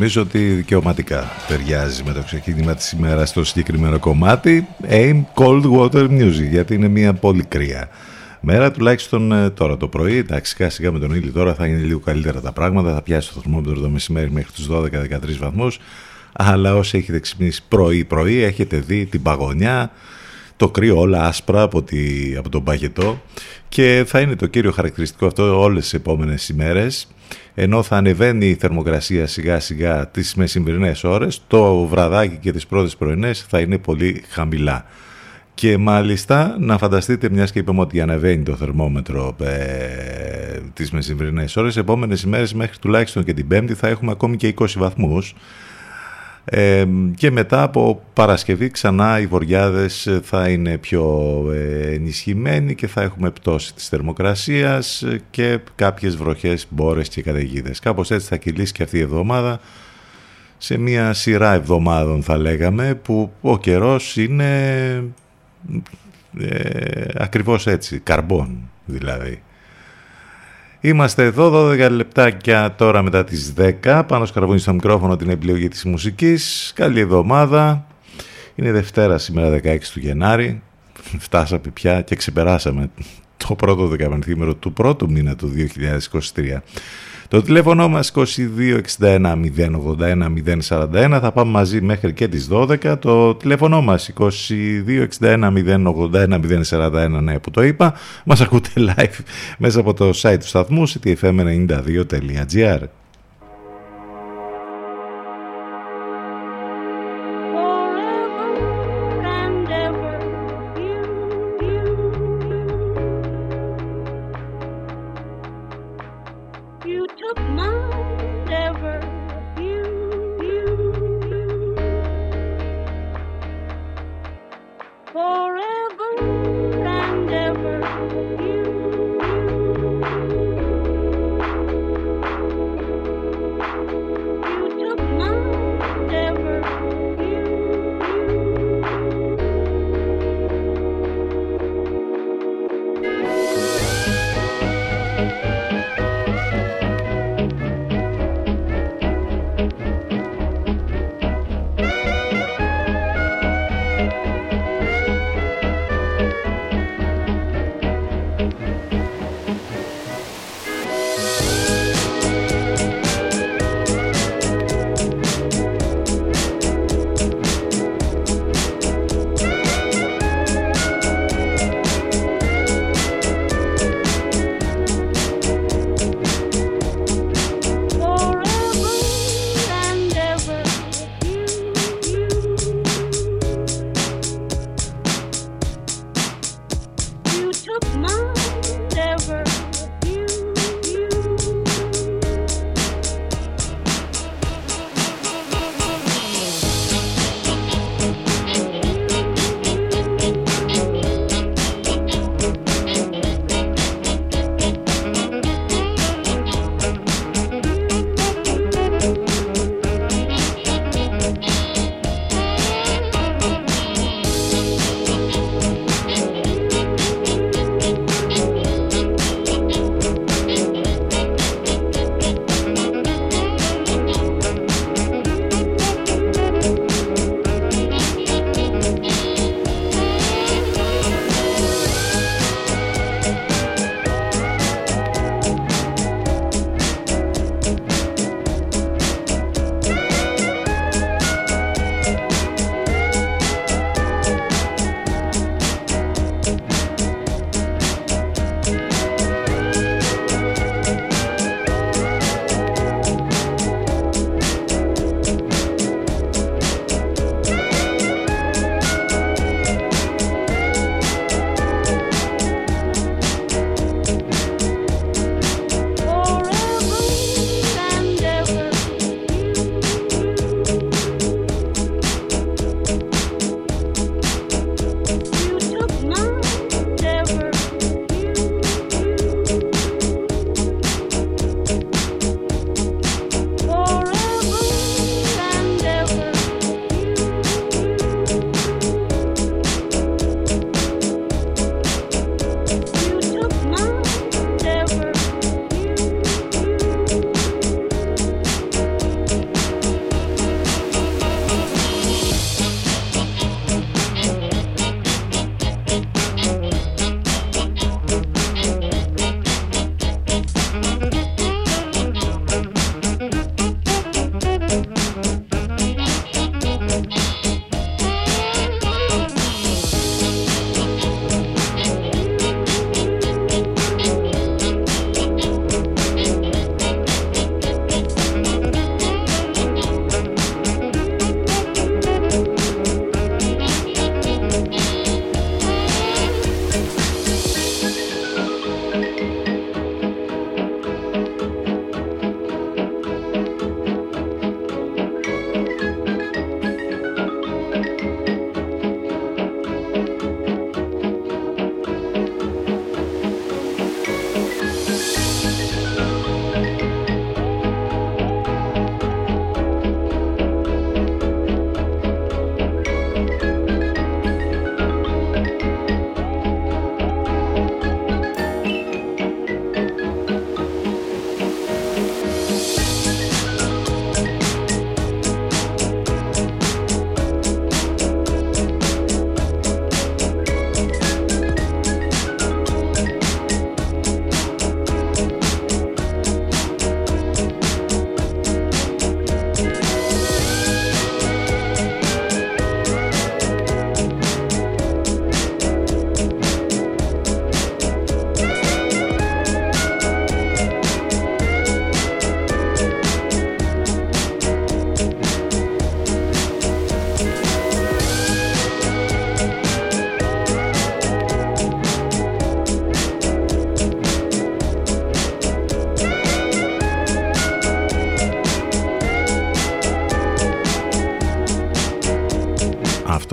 Νομίζω ότι δικαιωματικά ταιριάζει με το ξεκίνημα της ημέρας στο συγκεκριμένο κομμάτι. Aim Cold Water Music γιατί είναι μια πολύ κρύα μέρα. Τουλάχιστον ε, τώρα το πρωί. Εντάξει σιγά σιγά με τον ήλιο τώρα θα είναι λίγο καλύτερα τα πράγματα. Θα πιάσει το θερμόμετρο το μεσημέρι μέχρι τους 12-13 βαθμούς. Αλλά όσοι έχετε ξυπνήσει πρωί πρωί έχετε δει την παγωνιά το κρύο όλα άσπρα από, τη, από τον παγετό. Και θα είναι το κύριο χαρακτηριστικό αυτό όλες τις επόμενες ημέρες ενώ θα ανεβαίνει η θερμοκρασία σιγά σιγά τις μεσημβρινές ώρες, το βραδάκι και τις πρώτες πρωινές θα είναι πολύ χαμηλά. Και μάλιστα να φανταστείτε, μιας και είπαμε ότι ανεβαίνει το θερμόμετρο ε, τις μεσημβρινές ώρες, επόμενες ημέρες μέχρι τουλάχιστον και την Πέμπτη θα έχουμε ακόμη και 20 βαθμούς και μετά από Παρασκευή ξανά οι βοριάδες θα είναι πιο ε, ενισχυμένοι και θα έχουμε πτώση της θερμοκρασίας και κάποιες βροχές, μπόρες και καταιγίδες. Κάπως έτσι θα κυλήσει και αυτή η εβδομάδα σε μια σειρά εβδομάδων θα λέγαμε που ο καιρός είναι ε, ακριβώς έτσι, καρμπών δηλαδή. Είμαστε εδώ 12 λεπτάκια τώρα μετά τις 10. Πάνω σκαρβούνι στο μικρόφωνο την επιλογή της μουσικής. Καλή εβδομάδα. Είναι Δευτέρα σήμερα 16 του Γενάρη. Φτάσαμε πια και ξεπεράσαμε το πρώτο δεκαπενθήμερο του πρώτου μήνα του 2023. Το τηλέφωνο μας 2261 081 041 θα πάμε μαζί μέχρι και τις 12. Το τηλέφωνο μας 2261 081 041 ναι που το είπα. Μας ακούτε live μέσα από το site του σταθμού ctfm92.gr.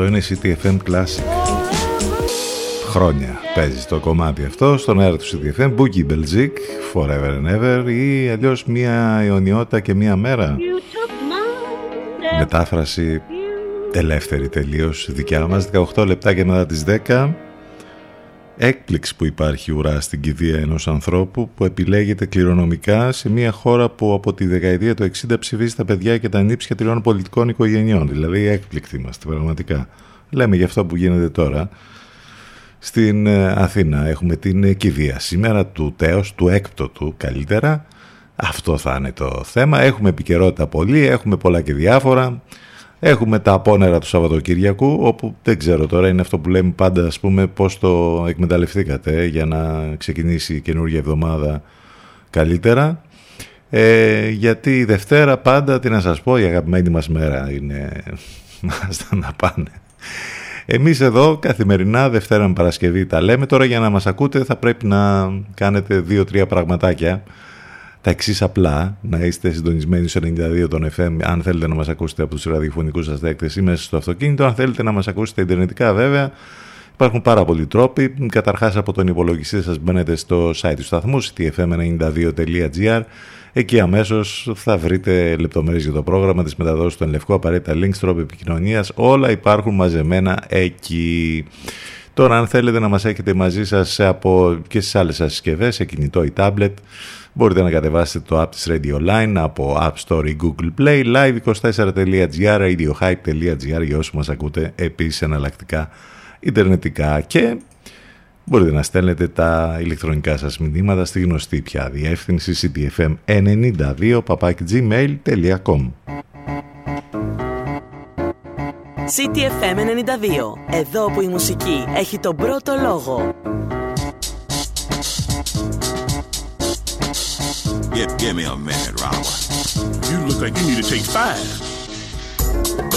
Αυτό είναι CTFM Classic. Χρόνια παίζει το κομμάτι αυτό στον αέρα του CTFM, Boogie Belgic, Forever and Ever ή αλλιώς μία αιωνιότητα και μία μέρα. Μετάφραση ελεύθερη τελείως δικιά μας, 18 λεπτά και μετά τις 10 έκπληξη που υπάρχει ουρά στην κηδεία ενός ανθρώπου που επιλέγεται κληρονομικά σε μια χώρα που από τη δεκαετία του 60 ψηφίζει τα παιδιά και τα νύψια τριών πολιτικών οικογενειών. Δηλαδή έκπληκτοι είμαστε πραγματικά. Λέμε για αυτό που γίνεται τώρα. Στην ε, Αθήνα έχουμε την κηδεία σήμερα του τέος, του έκπτωτου καλύτερα. Αυτό θα είναι το θέμα. Έχουμε επικαιρότητα πολύ, έχουμε πολλά και διάφορα. Έχουμε τα απόνερα του Σαββατοκύριακου, όπου δεν ξέρω τώρα, είναι αυτό που λέμε πάντα, ας πούμε, πώς το εκμεταλλευτήκατε για να ξεκινήσει η καινούργια εβδομάδα καλύτερα. Ε, γιατί η Δευτέρα πάντα, τι να σας πω, η αγαπημένη μας μέρα είναι να πάνε. Εμείς εδώ καθημερινά Δευτέρα με Παρασκευή τα λέμε. Τώρα για να μας ακούτε θα πρέπει να κάνετε δύο-τρία πραγματάκια τα εξής απλά, να είστε συντονισμένοι στο 92 των FM, αν θέλετε να μας ακούσετε από τους ραδιοφωνικούς σας δέκτες ή μέσα στο αυτοκίνητο, αν θέλετε να μας ακούσετε ιντερνετικά βέβαια, Υπάρχουν πάρα πολλοί τρόποι. Καταρχάς από τον υπολογιστή σας μπαίνετε στο site του σταθμού ctfm92.gr Εκεί αμέσως θα βρείτε λεπτομέρειες για το πρόγραμμα, της μεταδόσης του Ενλευκό, απαραίτητα links, τρόποι επικοινωνίας. Όλα υπάρχουν μαζεμένα εκεί. Τώρα αν θέλετε να μας έχετε μαζί σας από και στις άλλες σας συσκευές, σε κινητό ή tablet, Μπορείτε να κατεβάσετε το app της Radio Line από App Store ή Google Play, live24.gr, radiohype.gr για όσους μας ακούτε επίσης εναλλακτικά ιντερνετικά και μπορείτε να στέλνετε τα ηλεκτρονικά σας μηνύματα στη γνωστή πια διεύθυνση ctfm92 gmail.com CTFM 92. Εδώ που η μουσική έχει τον πρώτο λόγο. Give, give me a minute, Robert. You look like you need to take five.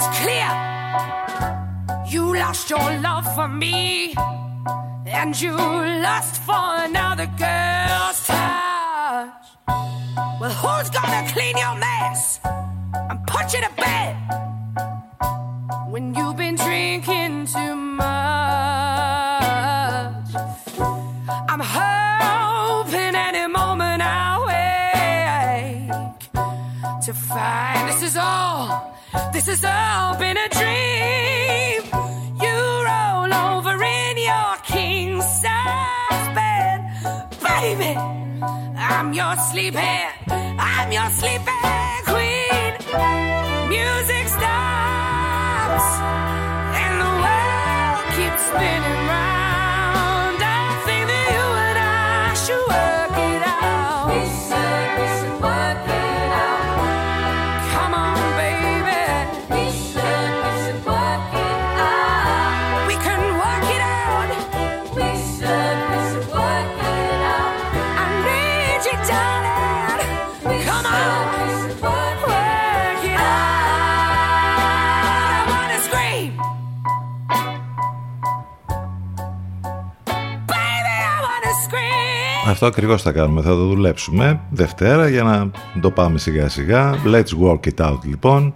it's clear you lost your love for me and you lust for another girl's touch. Well, who's gonna clean your mess and put you to bed when you've been drinking too much? This has all been a dream. You roll over in your king size bed, baby. I'm your sleeping, I'm your sleeping queen. Music stops and the world keeps spinning round. Αυτό ακριβώς θα κάνουμε, θα το δουλέψουμε Δευτέρα για να το πάμε σιγά σιγά. Let's work it out λοιπόν.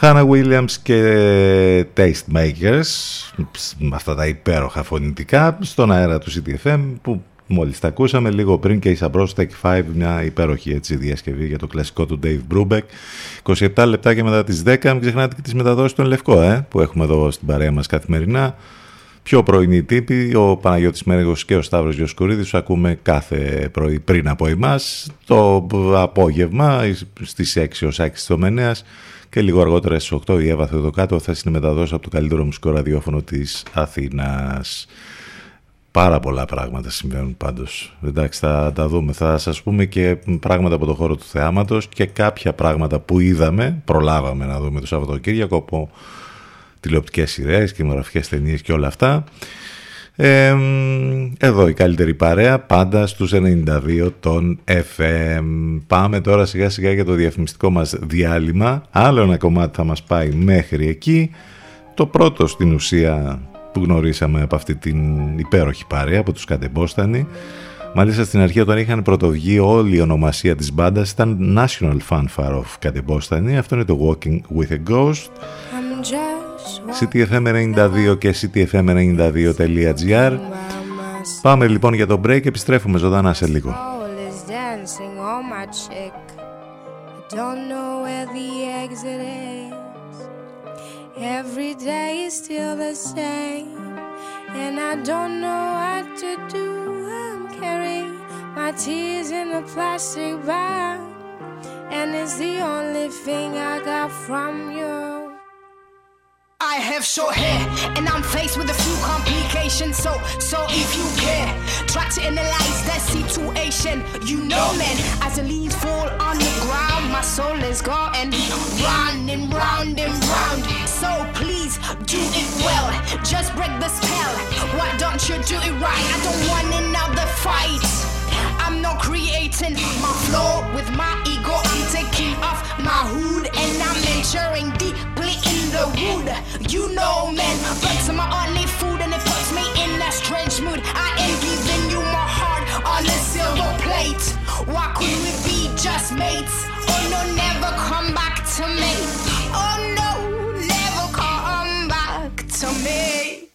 Hannah Williams και Tastemakers, με αυτά τα υπέροχα φωνητικά, στον αέρα του CTFM που μόλις τα ακούσαμε λίγο πριν και η Sabros Tech 5, μια υπέροχη έτσι, διασκευή για το κλασικό του Dave Brubeck. 27 λεπτά και μετά τις 10, μην ξεχνάτε και τις μεταδόσεις των Λευκό, ε, που έχουμε εδώ στην παρέα μας καθημερινά πιο πρωινή τύπη, ο Παναγιώτης Μέργος και ο Σταύρος Γιοσκουρίδης ακούμε κάθε πρωί πριν από εμάς, το απόγευμα στις 6 ως 6 στο Μενέας και λίγο αργότερα στις 8 η Εύα Θεοδοκάτω θα συνεμεταδώσει από το καλύτερο μουσικό ραδιόφωνο της Αθήνας. Πάρα πολλά πράγματα συμβαίνουν πάντως. Εντάξει, θα τα δούμε. Θα σας πούμε και πράγματα από το χώρο του θεάματος και κάποια πράγματα που είδαμε, προλάβαμε να δούμε το Σαββατοκύριακο από τηλεοπτικές σειρές, κινηματογραφικές ταινίες και όλα αυτά. Ε, εδώ η καλύτερη παρέα πάντα στους 92 των FM πάμε τώρα σιγά σιγά για το διαφημιστικό μας διάλειμμα. Άλλο ένα κομμάτι θα μας πάει μέχρι εκεί. Το πρώτο στην ουσία που γνωρίσαμε από αυτή την υπέροχη παρέα από τους Κατεμπόστανοι Μάλιστα στην αρχή όταν είχαν πρωτοβγεί όλη η ονομασία της μπάντας ήταν National Fanfare of Κατεμπόστανοι αυτό είναι το Walking with a Ghost ctfm92 και ctfm92.gr Πάμε λοιπόν για το break, επιστρέφουμε ζωντανά σε λίγο. Don't know where the exit is. Every day is still the same, and I don't know what to do. I'm carrying my tears in a plastic bag, and it's the only thing I got from you. I have short hair and I'm faced with a few complications. So, so if you care, try to analyze that situation. You know, man, as the leaves fall on the ground, my soul is going round and round and round. So please do it well, just break the spell. Why don't you do it right? I don't want another fight. I'm not creating my flow with my ego. I'm taking off my hood and I'm ensuring deeply in the wood. You know, man, breaks are my only food and it puts me in a strange mood. I am giving you my heart on a silver plate. Why could we be just mates? Oh no, never come back to me. Oh no, never come back to me.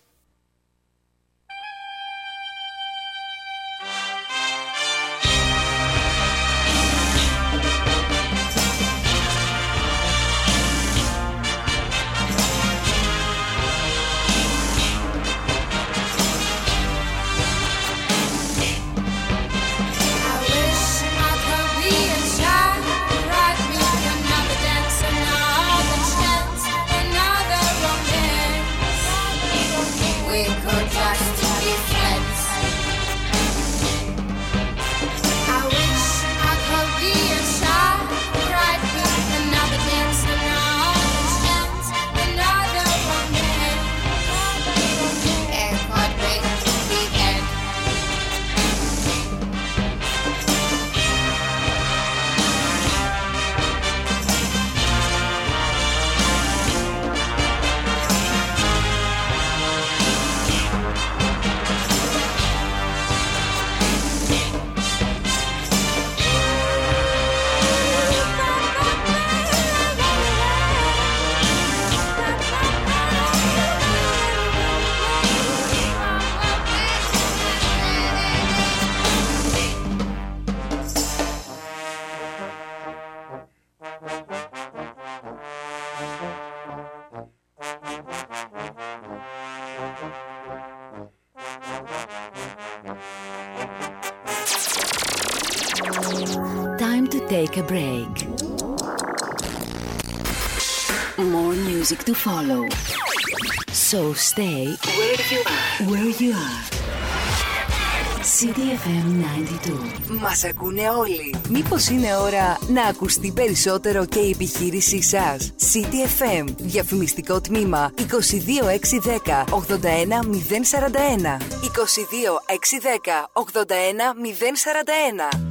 To follow. So stay where you are. Where you are. CDFM 92. Μας ακούνε όλοι. Μήπως είναι ώρα να ακουστεί περισσότερο και η επιχείρησή σας; CTFM, διαφημιστικό τμήμα 22610 81041. 22610 81041.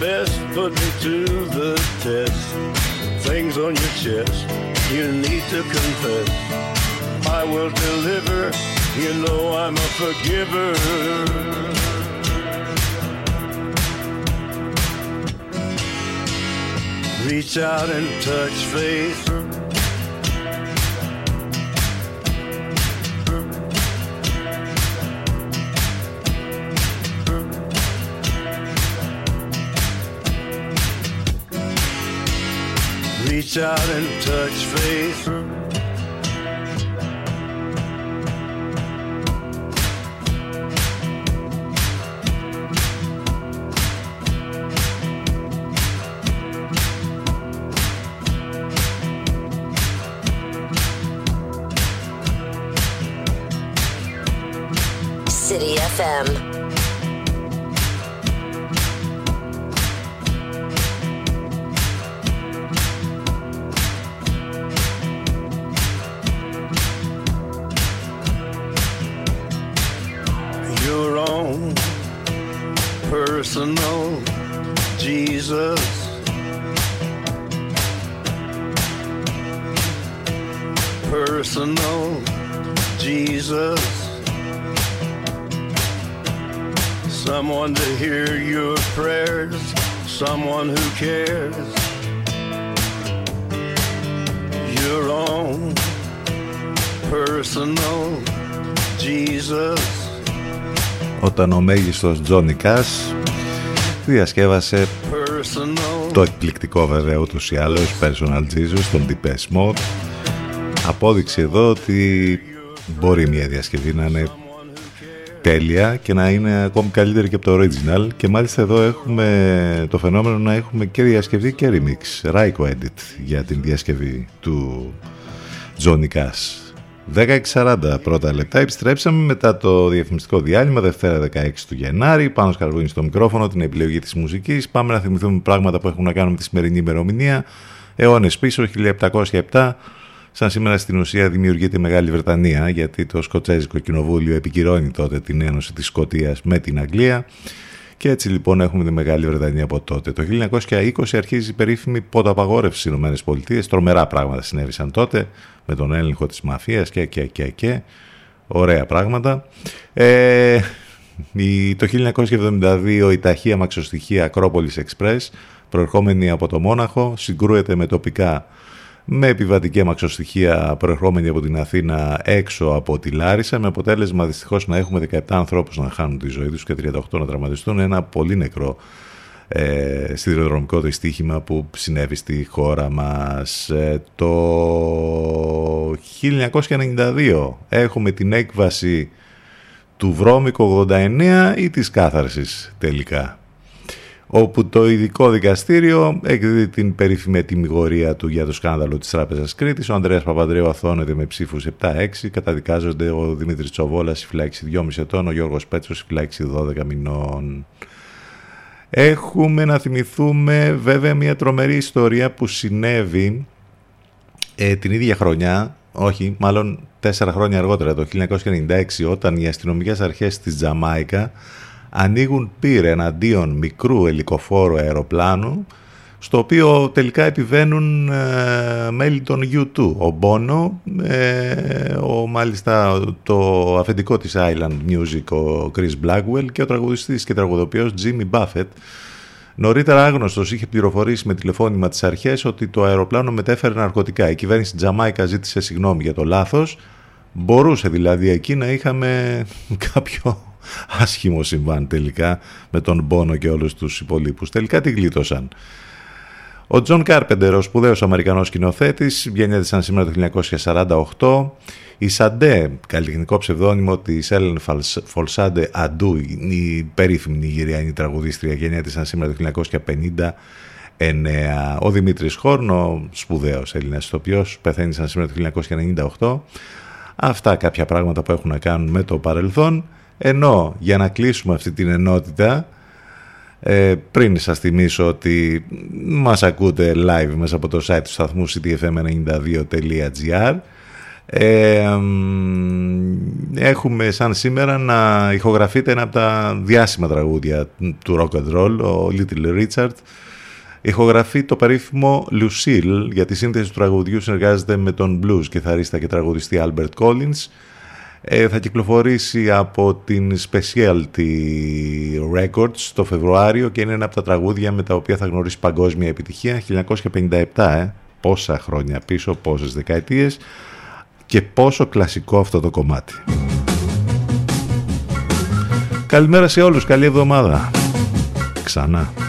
Best, put me to the test. Things on your chest, you need to confess. I will deliver, you know I'm a forgiver. Reach out and touch faith. Reach out and touch faith. City FM. Όταν ο μέγιστος Τζόνι Κάς διασκεύασε Personal το εκπληκτικό βέβαια ούτως ή άλλως Personal Jesus τον Deepest Mode. Απόδειξη εδώ ότι μπορεί μια διασκευή να είναι τέλεια και να είναι ακόμη καλύτερη και από το original. Και μάλιστα εδώ έχουμε το φαινόμενο να έχουμε και διασκευή και remix Raiko Edit για την διασκευή του Johnny Cash 10.40 πρώτα λεπτά. Επιστρέψαμε μετά το διαφημιστικό διάλειμμα Δευτέρα 16 του Γενάρη. Πάνω σκαρβούνι στο μικρόφωνο την επιλογή της μουσικής. Πάμε να θυμηθούμε πράγματα που έχουν να κάνουν με τη σημερινή ημερομηνία. Αιώνες πίσω 1707 Σαν σήμερα στην ουσία δημιουργείται η Μεγάλη Βρετανία γιατί το Σκοτσέζικο Κοινοβούλιο επικυρώνει τότε την ένωση της Σκοτίας με την Αγγλία και έτσι λοιπόν έχουμε τη Μεγάλη Βρετανία από τότε. Το 1920 αρχίζει η περίφημη πόταπαγόρευση στις ΗΠΑ. Τρομερά πράγματα συνέβησαν τότε με τον έλεγχο της μαφίας και και και και. Ωραία πράγματα. Ε, το 1972 η ταχεία μαξοστοιχεία Ακρόπολης Express προερχόμενη από το Μόναχο συγκρούεται με τοπικά με επιβατική αμαξοστοιχεία προερχόμενη από την Αθήνα έξω από τη Λάρισα με αποτέλεσμα δυστυχώς να έχουμε 17 ανθρώπους να χάνουν τη ζωή τους και 38 να τραυματιστούν ένα πολύ νεκρό ε, σιδηροδρομικό δυστύχημα που συνέβη στη χώρα μας. Ε, το 1992 έχουμε την έκβαση του Βρώμικου 89 ή της κάθαρσης τελικά; Όπου το ειδικό δικαστήριο εκδίδει την περίφημη τιμιγορία του για το σκάνδαλο της Τράπεζας Κρήτης. Ο Ανδρέας Παπανδρέου αθώνεται με ψήφους 7-6. Καταδικάζονται ο Δημήτρης Τσοβόλας η φυλάξη 2,5 ετών, ο Γιώργος Πέτσος η φυλάξη 12 μηνών. Έχουμε να θυμηθούμε βέβαια μια τρομερή ιστορία που συνέβη ε, την ίδια χρονιά, όχι μάλλον τέσσερα χρόνια αργότερα, το 1996, όταν οι αστυνομικές αρχές της Τζαμάικα ανοίγουν πύρ εναντίον μικρού ελικοφόρου αεροπλάνου στο οποίο τελικά επιβαίνουν ε, μέλη των U2. Ο Bono, ε, ο, μάλιστα το αφεντικό της Island Music, ο Chris Blackwell και ο τραγουδιστής και τραγουδοποιός Jimmy Buffett. Νωρίτερα άγνωστος είχε πληροφορήσει με τηλεφώνημα τις αρχές ότι το αεροπλάνο μετέφερε ναρκωτικά. Η κυβέρνηση Τζαμάικας ζήτησε συγγνώμη για το λάθος. Μπορούσε δηλαδή εκεί να είχαμε κάποιο άσχημο συμβάν τελικά με τον Μπόνο και όλους τους υπόλοιπους. Τελικά τη γλίτωσαν. Ο Τζον Κάρπεντερ, ο σπουδαίος Αμερικανός σκηνοθέτης, γεννιέται σαν σήμερα το 1948. Η Σαντέ, καλλιτεχνικό ψευδόνυμο της Έλεν Φολασάντε Αντού, η περίφημη Νιγηριανή τραγουδίστρια, γεννιέται σαν σήμερα το 1959. Ο Δημήτρης Χορν, ο σπουδαίος Έλληνας ηθοποιός, πεθαίνει σαν σήμερα το 1998. Αυτά κάποια πράγματα που έχουν να κάνουν με το παρελθόν. Ενώ για να κλείσουμε αυτή την ενότητα ε, πριν σας θυμίσω ότι μας ακούτε live μέσα από το site του σταθμού ctfm92.gr ε, έχουμε σαν σήμερα να ηχογραφείτε ένα από τα διάσημα τραγούδια του rock and roll, ο Little Richard. Ηχογραφεί το περίφημο Lucille για τη σύνθεση του τραγουδιού συνεργάζεται με τον blues και θαρίστα και τραγουδιστή Albert Collins ε, θα κυκλοφορήσει από την Specialty Records το Φεβρουάριο και είναι ένα από τα τραγούδια με τα οποία θα γνωρίσει παγκόσμια επιτυχία 1957, ε, πόσα χρόνια πίσω, πόσες δεκαετίες και πόσο κλασικό αυτό το κομμάτι. Καλημέρα σε όλους, καλή εβδομάδα. Ξανά.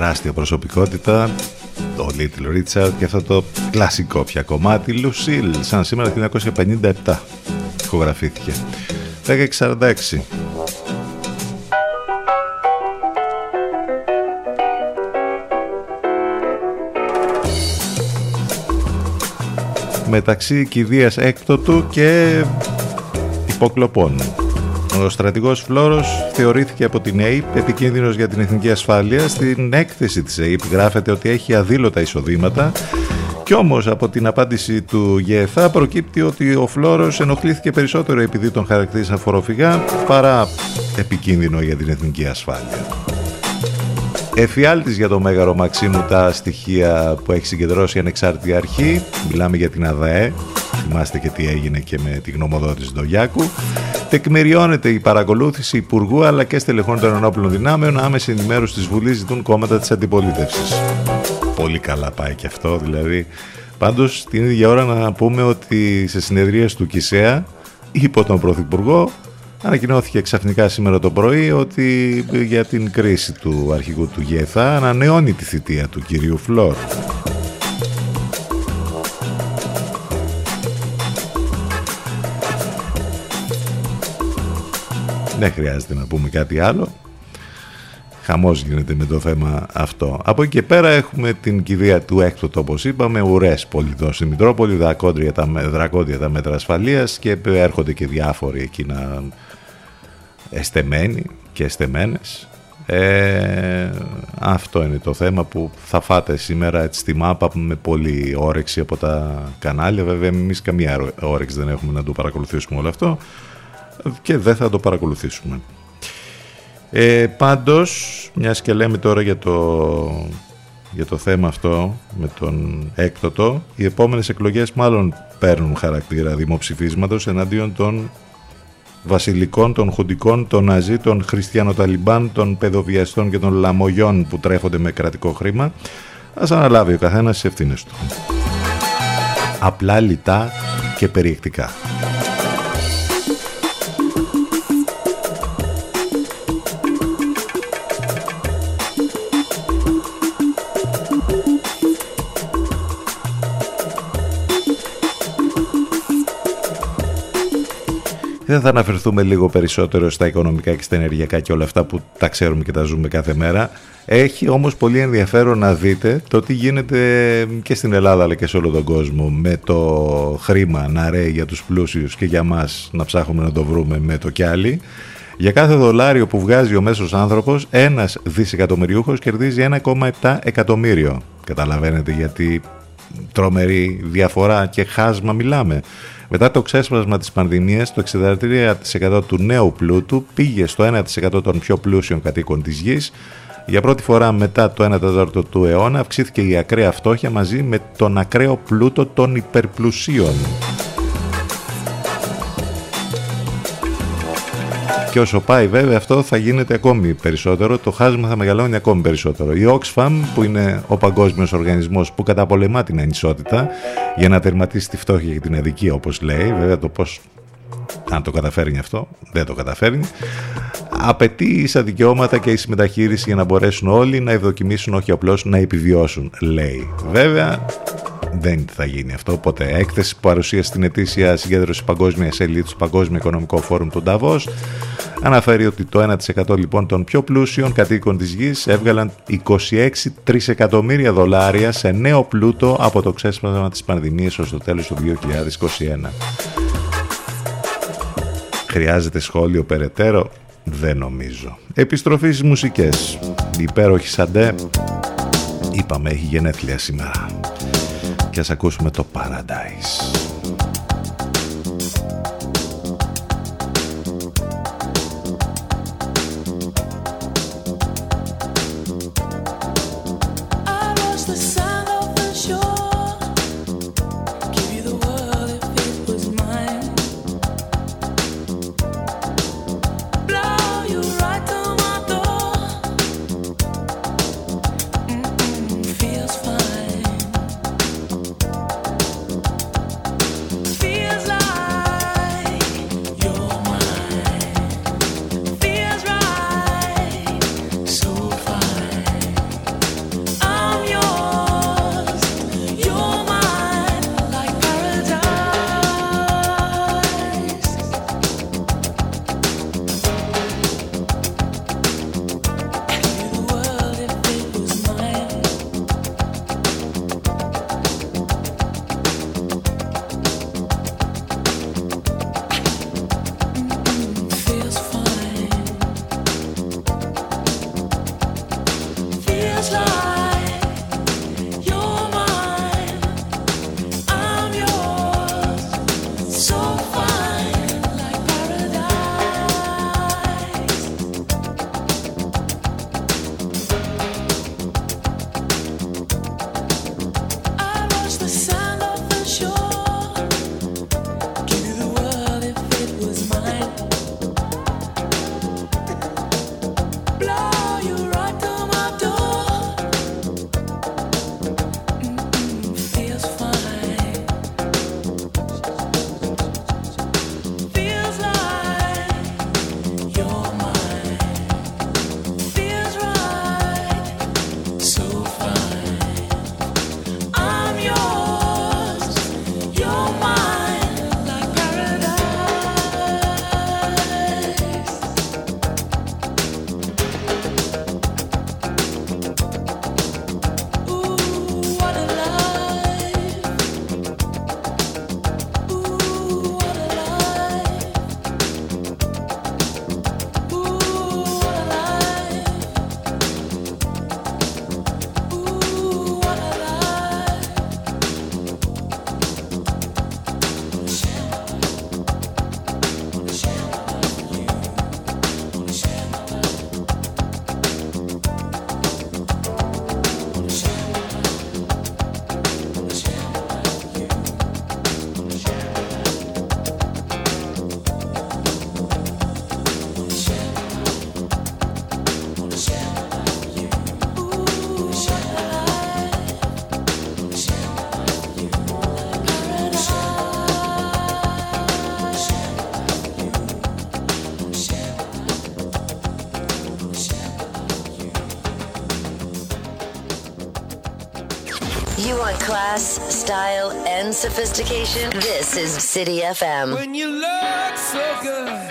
Τεράστια προσωπικότητα το Little Richard και αυτό το κλασικό πια κομμάτι Lucille σαν σήμερα το 1957 ηχογραφήθηκε 1046 μεταξύ κηδείας έκτοτου και υποκλοπών. Ο στρατηγός Φλόρος θεωρήθηκε από την ΑΕΠ επικίνδυνος για την εθνική ασφάλεια. Στην έκθεση της ΑΕΠ γράφεται ότι έχει αδήλωτα εισοδήματα κι όμως από την απάντηση του ΓΕΘΑ προκύπτει ότι ο Φλόρος ενοχλήθηκε περισσότερο επειδή τον χαρακτήρισαν φοροφυγά παρά επικίνδυνο για την εθνική ασφάλεια. Εφιάλτης για το Μέγαρο Μαξίμου τα στοιχεία που έχει συγκεντρώσει η Ανεξάρτητη Αρχή. Μιλάμε για την ΑΔΑΕ. Θυμάστε και τι έγινε και με τη γνωμοδότηση του Γιάκου. Τεκμηριώνεται η παρακολούθηση Υπουργού αλλά και στελεχών των ενόπλων δυνάμεων. Άμεση ενημέρωση της Βουλής ζητούν κόμματα της αντιπολίτευσης. πολύ καλά πάει και αυτό δηλαδή. Πάντως την ίδια ώρα να πούμε ότι σε συνεδρίες του ΚΙΣΕΑ υπό τον Πρωθυπουργό ανακοινώθηκε ξαφνικά σήμερα το πρωί ότι για την κρίση του αρχηγού του ΓΕΘΑ ανανεώνει τη θητεία του κυρίου Φλόρ. Δεν χρειάζεται να πούμε κάτι άλλο. Χαμός γίνεται με το θέμα αυτό. Από εκεί και πέρα έχουμε την κηδεία του έκτοτο όπως είπαμε, ουρές εδώ στη Μητρόπολη, δρακόντια τα, δρακόντια τα μέτρα ασφαλείας και έρχονται και διάφοροι εκεί να εστεμένοι και εστεμένες. Ε, αυτό είναι το θέμα που θα φάτε σήμερα έτσι, στη μάπα με πολύ όρεξη από τα κανάλια. Βέβαια εμείς καμία όρεξη δεν έχουμε να το παρακολουθήσουμε όλο αυτό και δεν θα το παρακολουθήσουμε. Ε, πάντως, μιας και λέμε τώρα για το, για το θέμα αυτό με τον έκτοτο, οι επόμενες εκλογές μάλλον παίρνουν χαρακτήρα δημοψηφίσματος εναντίον των βασιλικών, των χουντικών, των ναζί, των χριστιανοταλιμπάν, των παιδοβιαστών και των λαμογιών που τρέφονται με κρατικό χρήμα. Ας αναλάβει ο καθένας τις ευθύνες του. Απλά, λιτά και περιεκτικά. Δεν θα αναφερθούμε λίγο περισσότερο στα οικονομικά και στα ενεργειακά και όλα αυτά που τα ξέρουμε και τα ζούμε κάθε μέρα. Έχει όμως πολύ ενδιαφέρον να δείτε το τι γίνεται και στην Ελλάδα αλλά και σε όλο τον κόσμο με το χρήμα να ρέει για τους πλούσιους και για μας να ψάχνουμε να το βρούμε με το κιάλι. Για κάθε δολάριο που βγάζει ο μέσος άνθρωπος, ένας δισεκατομμυριούχος κερδίζει 1,7 εκατομμύριο. Καταλαβαίνετε γιατί τρομερή διαφορά και χάσμα μιλάμε. Μετά το ξέσπασμα της πανδημίας, το 63% του νέου πλούτου πήγε στο 1% των πιο πλούσιων κατοίκων της γης. Για πρώτη φορά μετά το 1 τέταρτο του αιώνα αυξήθηκε η ακραία φτώχεια μαζί με τον ακραίο πλούτο των υπερπλουσίων. Και όσο πάει βέβαια αυτό θα γίνεται ακόμη περισσότερο, το χάσμα θα μεγαλώνει ακόμη περισσότερο. Η Oxfam που είναι ο παγκόσμιος οργανισμός που καταπολεμά την ανισότητα για να τερματίσει τη φτώχεια και την αδικία όπως λέει, βέβαια το πώς αν το καταφέρνει αυτό, δεν το καταφέρνει, απαιτεί ίσα δικαιώματα και ίση μεταχείριση για να μπορέσουν όλοι να ευδοκιμήσουν, όχι απλώς να επιβιώσουν, λέει. Βέβαια, δεν θα γίνει αυτό. Οπότε, έκθεση που παρουσίασε στην ετήσια συγκέντρωση παγκόσμιας ελίτ του Παγκόσμιο Οικονομικό Φόρουμ του Νταβός αναφέρει ότι το 1% λοιπόν των πιο πλούσιων κατοίκων της γης έβγαλαν 26 τρισεκατομμύρια δολάρια σε νέο πλούτο από το ξέσπασμα της πανδημίας ως το τέλος του 2021. Χρειάζεται σχόλιο περαιτέρω; Δεν νομίζω. Επιστροφή στις μουσικές. Η υπέροχη Σαντέ, είπαμε, έχει γενέθλια σήμερα. Και ας ακούσουμε το Paradise. Sophistication. This is City FM. When you look so good,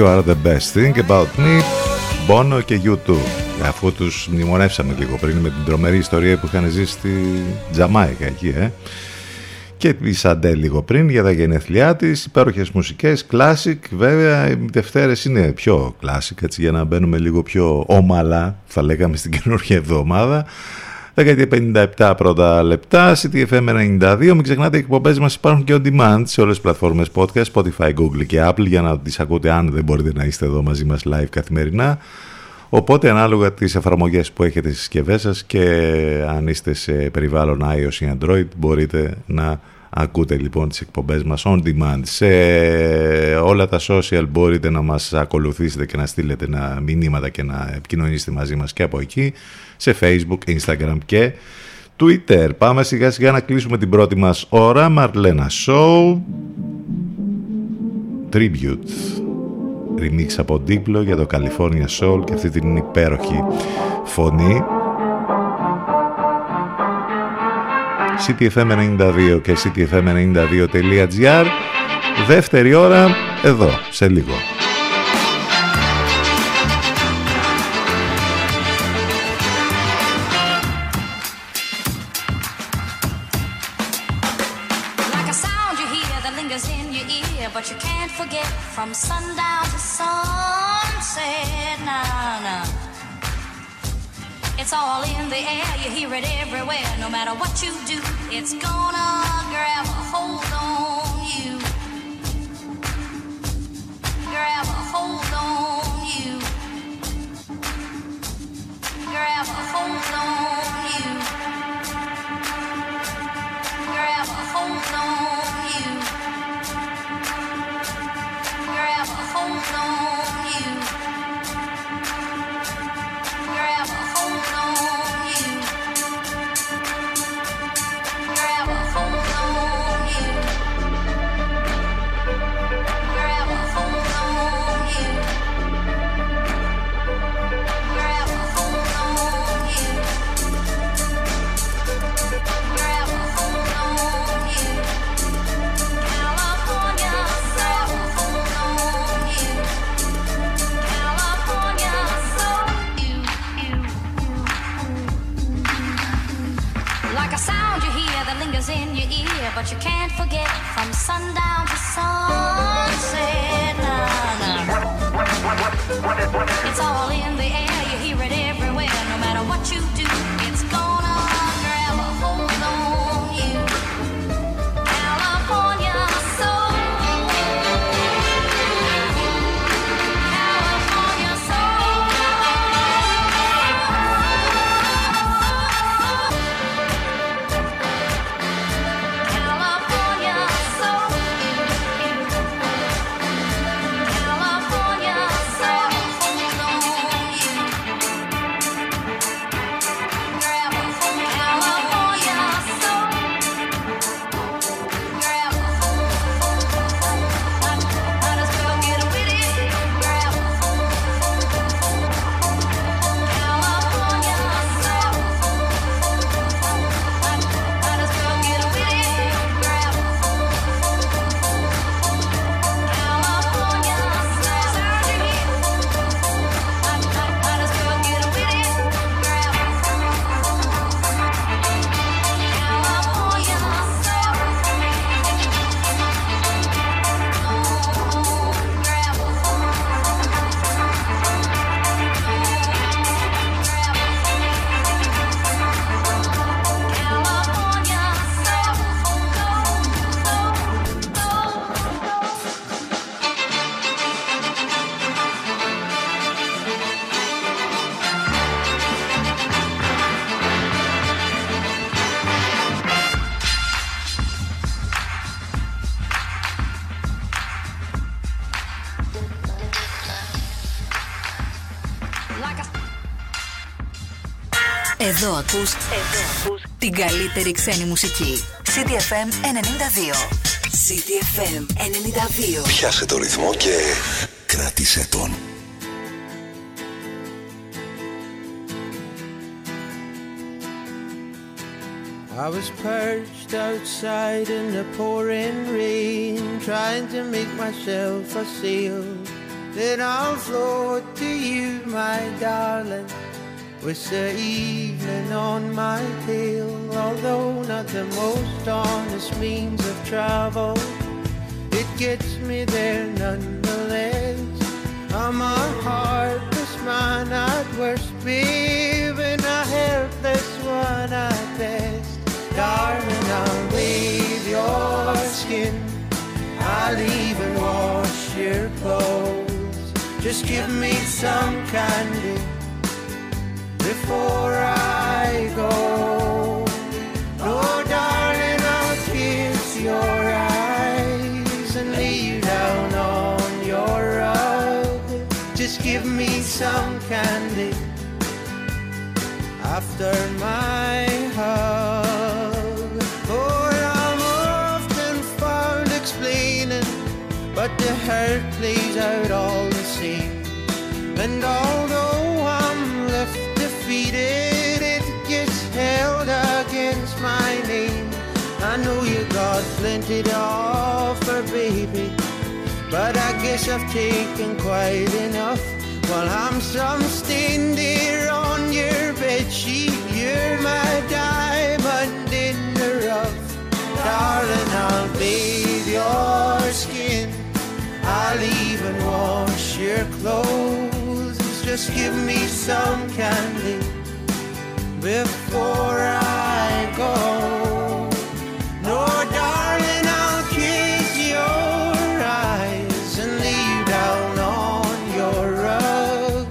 You are the best thing about me, Bono και U2. Αφού τους μνημονεύσαμε λίγο πριν με την τρομερή ιστορία που είχαν ζήσει στη Τζαμάικα εκεί, ε. Και η Σαντέ λίγο πριν για τα γενέθλιά της, υπέροχες μουσικές, classic. Βέβαια, οι Δευτέρες είναι πιο classic, έτσι για να μπαίνουμε λίγο πιο ομαλά, θα λέγαμε στην καινούργια εβδομάδα. Δεκαετία 57 πρώτα λεπτά, CTFM92. Μην ξεχνάτε, οι εκπομπές μας υπάρχουν και on demand σε όλες τις πλατφόρμες podcast, Spotify, Google και Apple για να τις ακούτε αν δεν μπορείτε να είστε εδώ μαζί μας live καθημερινά. Οπότε ανάλογα τις εφαρμογές που έχετε στις συσκευές σας και αν είστε σε περιβάλλον iOS ή Android μπορείτε να ακούτε λοιπόν τις εκπομπές μας on demand. Σε όλα τα social μπορείτε να μας ακολουθήσετε και να στείλετε ένα μηνύματα και να επικοινωνήσετε μαζί μας και από εκεί σε Facebook, Instagram και Twitter. Πάμε σιγά σιγά να κλείσουμε την πρώτη μας ώρα. Μαρλένα Show Tribute remix από Diplo για το California Soul και αυτή την υπέροχη φωνή ctfm92 και ctfm92.gr δεύτερη ώρα εδώ σε λίγο matter what you do, it's gonna grab Εδώ ακούς, εδώ ακούς την καλύτερη ξένη μουσική. CDFM 92. CDFM 92. Πιάσε το ρυθμό και κράτησε τον. I was perched outside in the pouring rain, trying to make myself a sail. Then I'll float to you, my darling, with the evening on my tail. Although not the most honest means of travel, it gets me there nonetheless. I'm a heartless man at worst, and a helpless one at best. Darling, I'll leave your skin. I'll even wash your clothes. Just give me some candy before I go. Oh, darling, I'll kiss your eyes and lay you down on your rug. Just give me some candy after my hug. Oh, I'm often found explaining, but the hurt plays out all the same. And although it gets held against my name. I know you got plenty to offer, baby, but I guess I've taken quite enough. While I'm some stain there on your bedsheet, you're my diamond in the rough. Darling, I'll bathe your skin. I'll even wash your clothes. Just give me some candy before I go. No, darling, I'll kiss your eyes and down on your rug.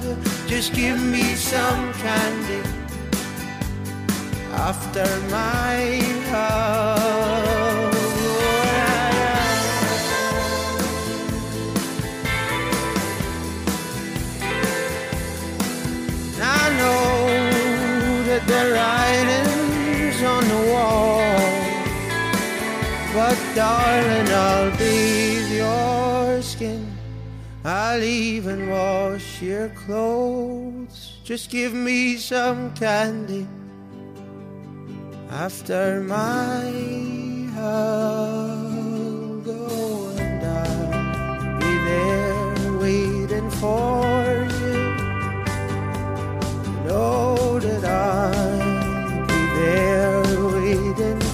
Just give me some candy after my hug. The writing's on the wall, but darling, I'll bathe your skin. I'll even wash your clothes. Just give me some candy after my hug. Oh, and I'll be there waiting for you. Know that I'll be there waiting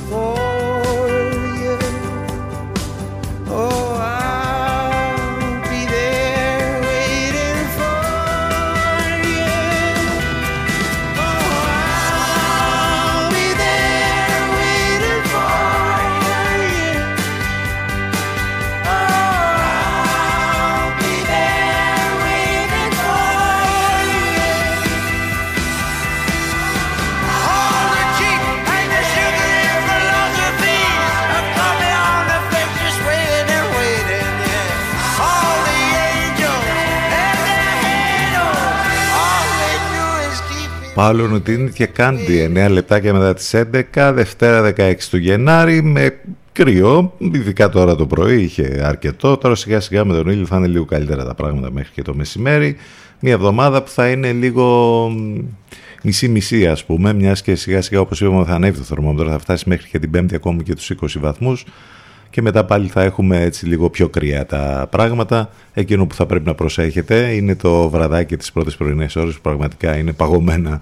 Παύλο Νουτίνη και Κάντι 9 λεπτάκια μετά τις 11 Δευτέρα 16 του Γενάρη με κρύο, ειδικά τώρα το πρωί είχε αρκετό τώρα σιγά σιγά με τον ήλιο θα είναι λίγο καλύτερα τα πράγματα μέχρι και το μεσημέρι. Μια εβδομάδα που θα είναι λίγο μισή-μισή ας πούμε μιας και σιγά σιγά όπως είπαμε θα ανέβει το θερμόμετρο θα φτάσει μέχρι και την πέμπτη ακόμη και τους 20 βαθμούς και μετά πάλι θα έχουμε έτσι λίγο πιο κρύα τα πράγματα. Εκείνο που θα πρέπει να προσέχετε είναι το βραδάκι τις πρώτες πρωινές ώρες που πραγματικά είναι παγωμένα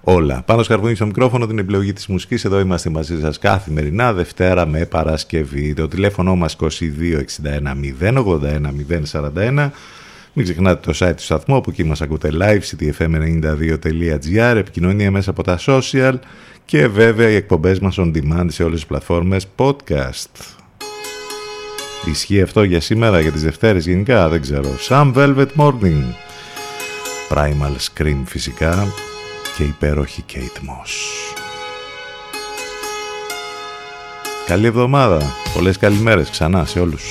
όλα. Πάνω σκαρβούνι στο μικρόφωνο την επιλογή της μουσικής. Εδώ είμαστε μαζί σας καθημερινά, Δευτέρα με Παρασκευή. Το τηλέφωνο μας 2261 081 041. Μην ξεχνάτε το site του σταθμού, όπου εκεί μας ακούτε live, ctfm92.gr, επικοινωνία μέσα από τα social και βέβαια οι εκπομπές μας on demand σε όλες τις πλατφόρμες podcast. Ισχύει αυτό για σήμερα, για τις Δευτέρες γενικά, δεν ξέρω. Some Velvet Morning. Primal Scream φυσικά και υπέροχη Kate Moss. Καλή εβδομάδα. Πολλές καλημέρες ξανά σε όλους.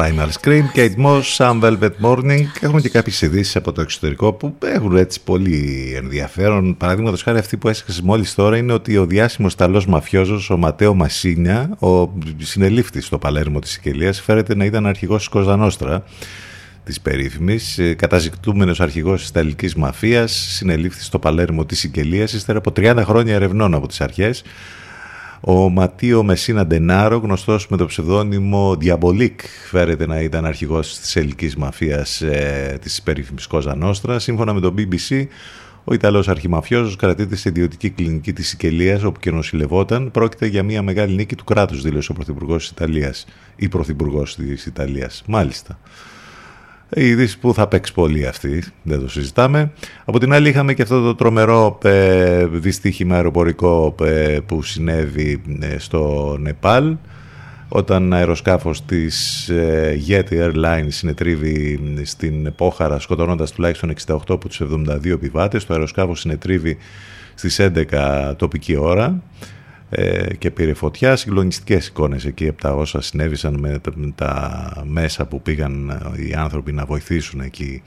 Primal Scream, Kate Moss, Some Velvet Morning. Έχουμε και κάποιες ειδήσεις από το εξωτερικό που έχουν έτσι πολύ ενδιαφέρον. Παραδείγματος χάρη αυτή που έσκασες μόλις τώρα είναι ότι ο διάσημος Ιταλό μαφιόζος, ο Ματέο Μασίνια, ο συνελήφθης στο Παλέρμο της Σικελίας, φέρεται να ήταν αρχηγός της Κοζανόστρα της περίφημης. Καταζητούμενος αρχηγός της Ιταλικής μαφίας, συνελήφθης στο Παλέρμο της Σικελίας ύστερα από 30 χρόνια ερευνών από τις αρχές. Ο Ματίο Μεσίνα Ντενάρο, γνωστός με το ψευδόνυμο Διαμπολίκ, φέρεται να ήταν αρχηγός της ελληνικής μαφίας ε, της περίφημης Κόζα Νόστρα. Σύμφωνα με το BBC, ο Ιταλός αρχιμαφιόζος κρατείται σε ιδιωτική κλινική της Σικελίας, όπου και νοσηλευόταν. Πρόκειται για μια μεγάλη νίκη του κράτους, δήλωσε ο Πρωθυπουργός της Ιταλίας ή Πρωθυπουργός της Ιταλίας. Μάλιστα. Η είδηση που θα παίξει πολύ αυτή, δεν το συζητάμε. Από την άλλη είχαμε και αυτό το τρομερό ε, δυστύχημα αεροπορικό ε, που συνέβη ε, στο Νεπάλ όταν αεροσκάφος της ε, Yeti Airlines συνετρίβει στην Πόχαρα σκοτώνοντας τουλάχιστον 68 από τους 72 επιβάτες. Το αεροσκάφος συνετρίβει στις 11 τοπική ώρα ε, και πήρε φωτιά. Συγκλονιστικές εικόνες εκεί από τα όσα συνέβησαν με τα, με τα μέσα που πήγαν ε, οι άνθρωποι να βοηθήσουν εκεί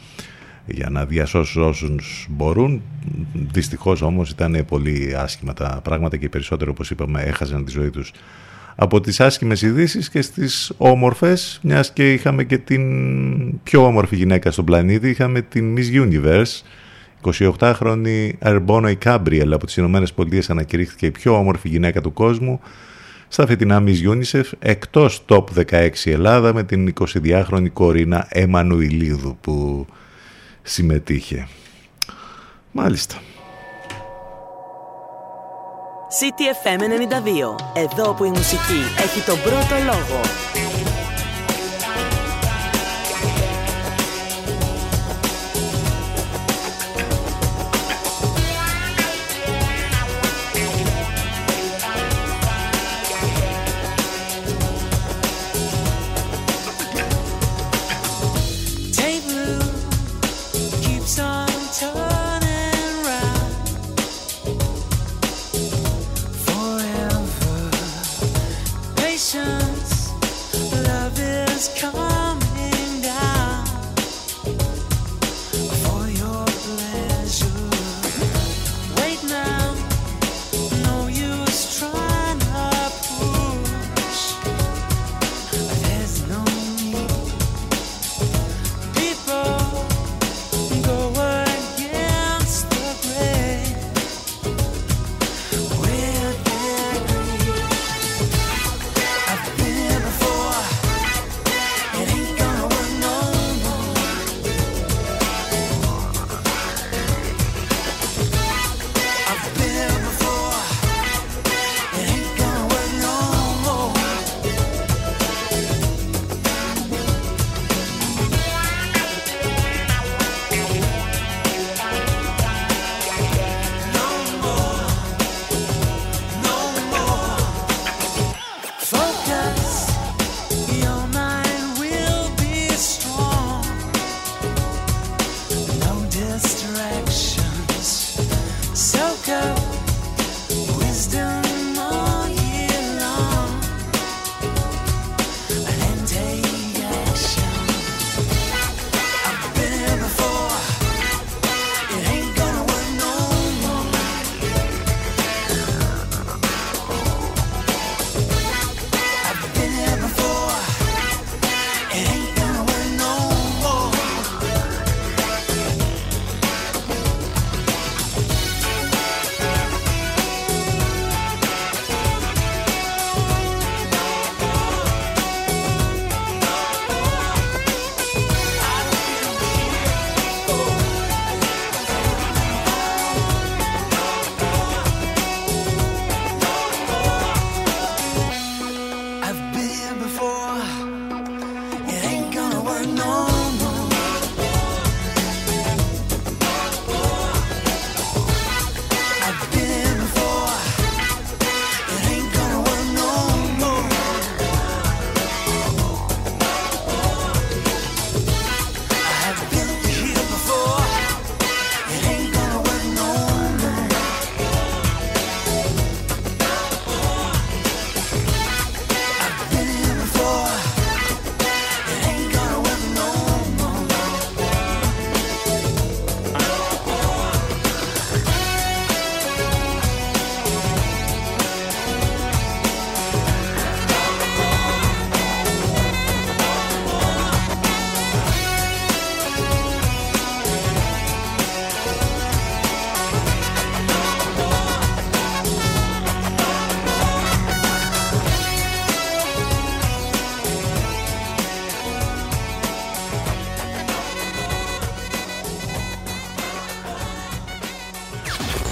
για να διασώσουν όσους μπορούν. Δυστυχώς όμως ήταν πολύ άσχημα τα πράγματα και οι περισσότεροι όπως είπαμε έχασαν τη ζωή τους από τις άσχημες ειδήσει και στις όμορφες, μιας και είχαμε και την πιο όμορφη γυναίκα στον πλανήτη, είχαμε την Miss Universe, 28χρονη Αρμπόνο Κάμπριελ από τις Ηνωμένες Πολιτείες ανακηρύχθηκε η πιο όμορφη γυναίκα του κόσμου στα φετινά Miss UNICEF, εκτός top 16 Ελλάδα με την 22χρονη Κορίνα Εμμανουηλίδου που συμμετείχε. Μάλιστα. CTFM 92. Εδώ που η μουσική έχει τον πρώτο λόγο.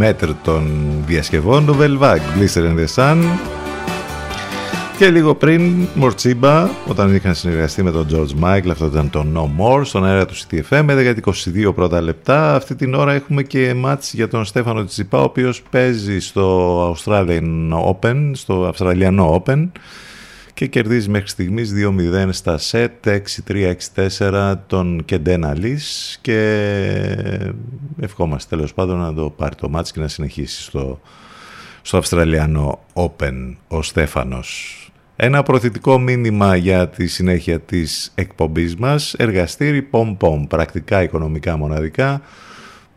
Η μέτρ των διασκευών του Velvac, Blister in the Sun. Και λίγο πριν Μορτσίμπα όταν είχαν συνεργαστεί με τον George Michael αυτό ήταν το No More στον αέρα του CTFM 11-22 πρώτα λεπτά. Αυτή την ώρα έχουμε και μάτς για τον Στέφανο Τσιπά ο οποίος παίζει στο Australian Open στο Αυστραλιανό Open και κερδίζει μέχρι στιγμής 2-0 στα σετ 6-3-6-4 τον Κεντένα Λις. Και ευχόμαστε τέλος πάντων να το πάρει το μάτς και να συνεχίσει στο, στο Αυστραλιανό Open ο Στέφανος. Ένα προθετικό μήνυμα για τη συνέχεια της εκπομπής μας, εργαστήρι πομ-πομ, πρακτικά οικονομικά μοναδικά,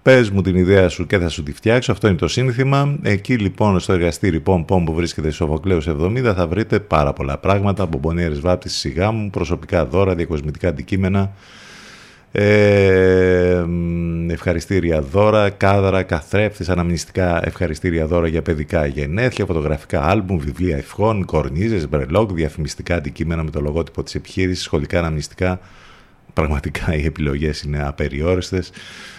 Πες μου την ιδέα σου και θα σου τη φτιάξω. Αυτό είναι το σύνθημα. Εκεί λοιπόν στο εργαστήρι Πομ Πομ που βρίσκεται στο Σοφοκλέους 70 θα βρείτε πάρα πολλά πράγματα. Μπομπονιέρες βάπτισης σιγά μου, προσωπικά δώρα, διακοσμητικά αντικείμενα, ε, ευχαριστήρια δώρα, κάδρα, καθρέφτες, αναμνηστικά ευχαριστήρια δώρα για παιδικά γενέθλια, φωτογραφικά άλμπουμ, βιβλία ευχών, κορνίζες, μπρελόκ, διαφημιστικά αντικείμενα με το λογότυπο της επιχείρησης, σχολικά αναμνηστικά. Πραγματικά οι επιλογές είναι απεριόριστες.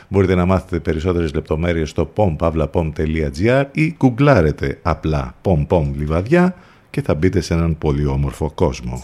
Μπορείτε να μάθετε περισσότερες λεπτομέρειες στο pompavlapom.gr ή γκουγκλάρετε απλά pom-pom λιβαδιά και θα μπείτε σε έναν πολύ όμορφο κόσμο.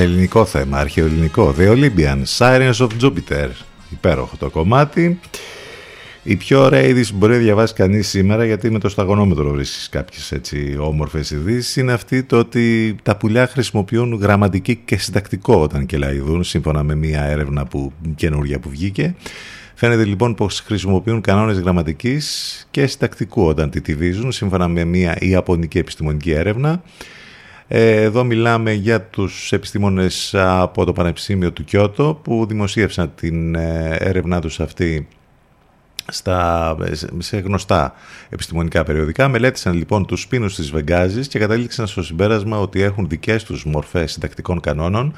Ελληνικό θέμα, αρχαιοελληνικό. The Olympian, Sirens of Jupiter. Υπέροχο το κομμάτι. Η πιο ωραία είδηση που μπορεί να διαβάσει κανείς σήμερα, γιατί με το σταγονόμετρο βρίσκεις κάποιες έτσι όμορφες ειδήσεις, είναι αυτή το ότι τα πουλιά χρησιμοποιούν γραμματική και συντακτικό όταν κελαϊδούν, σύμφωνα με μια έρευνα που, καινούργια που βγήκε. Φαίνεται λοιπόν πως χρησιμοποιούν κανόνες γραμματικής και συντακτικού όταν τιτιβίζουν, σύμφωνα με μια ιαπωνική επιστημονική έρευνα. Ε, Εδώ μιλάμε για τους επιστήμονες από το Πανεπιστήμιο του Κιώτο που δημοσίευσαν την ε, έρευνά τους αυτή στα, σε γνωστά επιστημονικά περιοδικά. Μελέτησαν λοιπόν τους σπίνους της Βεγγάζης και κατέληξαν στο συμπέρασμα ότι έχουν δικές τους μορφές συντακτικών κανόνων.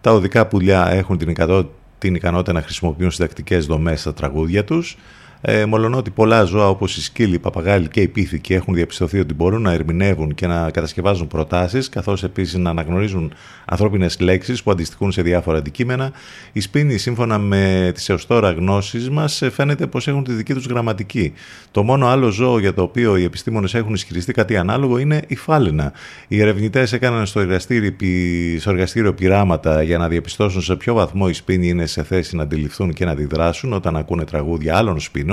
Τα οδικά πουλιά έχουν την, ικανότητα, την ικανότητα να χρησιμοποιούν συντακτικές δομές στα τραγούδια τους. Ε, μολονότι πολλά ζώα όπως οι σκύλοι, οι παπαγάλοι και οι πίθηκοι έχουν διαπιστωθεί ότι μπορούν να ερμηνεύουν και να κατασκευάζουν προτάσεις καθώς επίσης να αναγνωρίζουν ανθρώπινες λέξεις που αντιστοιχούν σε διάφορα αντικείμενα, οι σπίνοι σύμφωνα με τις έως τώρα γνώσεις μας ε, φαίνεται πως έχουν τη δική τους γραμματική. Το μόνο άλλο ζώο για το οποίο οι επιστήμονες έχουν ισχυριστεί κάτι ανάλογο είναι η φάλαινα. Οι ερευνητές έκαναν στο εργαστήριο, στο εργαστήριο πειράματα για να διαπιστώσουν σε ποιο βαθμό οι σπίνοι είναι σε θέση να αντιληφθούν και να αντιδράσουν όταν ακούνε τραγούδια άλλων σπίνων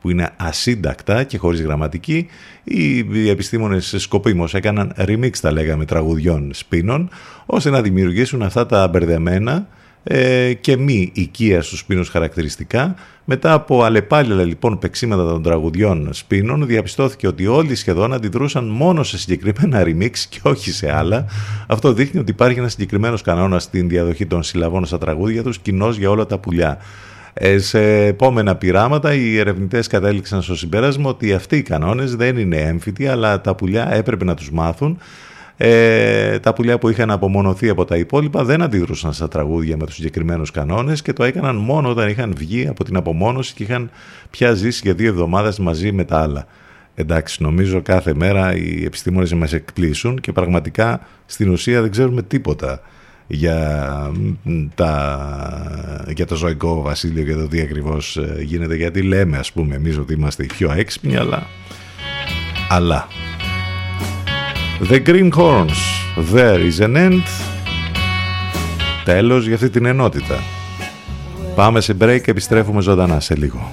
που είναι ασύντακτα και χωρίς γραμματική. Οι επιστήμονες σκοπίμως έκαναν remix, τα λέγαμε, τραγουδιών σπίνων, ώστε να δημιουργήσουν αυτά τα μπερδεμένα ε, και μη οικία στους σπίνους χαρακτηριστικά. Μετά από αλλεπάλληλα λοιπόν παίξήματα των τραγουδιών σπίνων, διαπιστώθηκε ότι όλοι σχεδόν αντιδρούσαν μόνο σε συγκεκριμένα remix και όχι σε άλλα. Αυτό δείχνει ότι υπάρχει ένας συγκεκριμένος κανόνας στην διαδοχή των συλλαβών στα τραγούδια τους, κοινός για όλα τα πουλιά. Ε, σε επόμενα πειράματα οι ερευνητές κατέληξαν στο συμπέρασμα ότι αυτοί οι κανόνες δεν είναι έμφυτοι αλλά τα πουλιά έπρεπε να τους μάθουν ε, τα πουλιά που είχαν απομονωθεί από τα υπόλοιπα δεν αντιδρούσαν στα τραγούδια με τους συγκεκριμένους κανόνες και το έκαναν μόνο όταν είχαν βγει από την απομόνωση και είχαν πια ζήσει για δύο εβδομάδες μαζί με τα άλλα. Εντάξει, νομίζω κάθε μέρα οι επιστήμονες μας εκπλήσουν και πραγματικά στην ουσία δεν ξέρουμε τίποτα για, τα, για το ζωικό βασίλειο και το τι ακριβώς γίνεται. Γιατί λέμε ας πούμε εμείς ότι είμαστε οι πιο έξυπνοι αλλά, αλλά. The Green Horns There is an end. Τέλος για αυτή την ενότητα. Πάμε σε break και επιστρέφουμε ζωντανά. Σε λίγο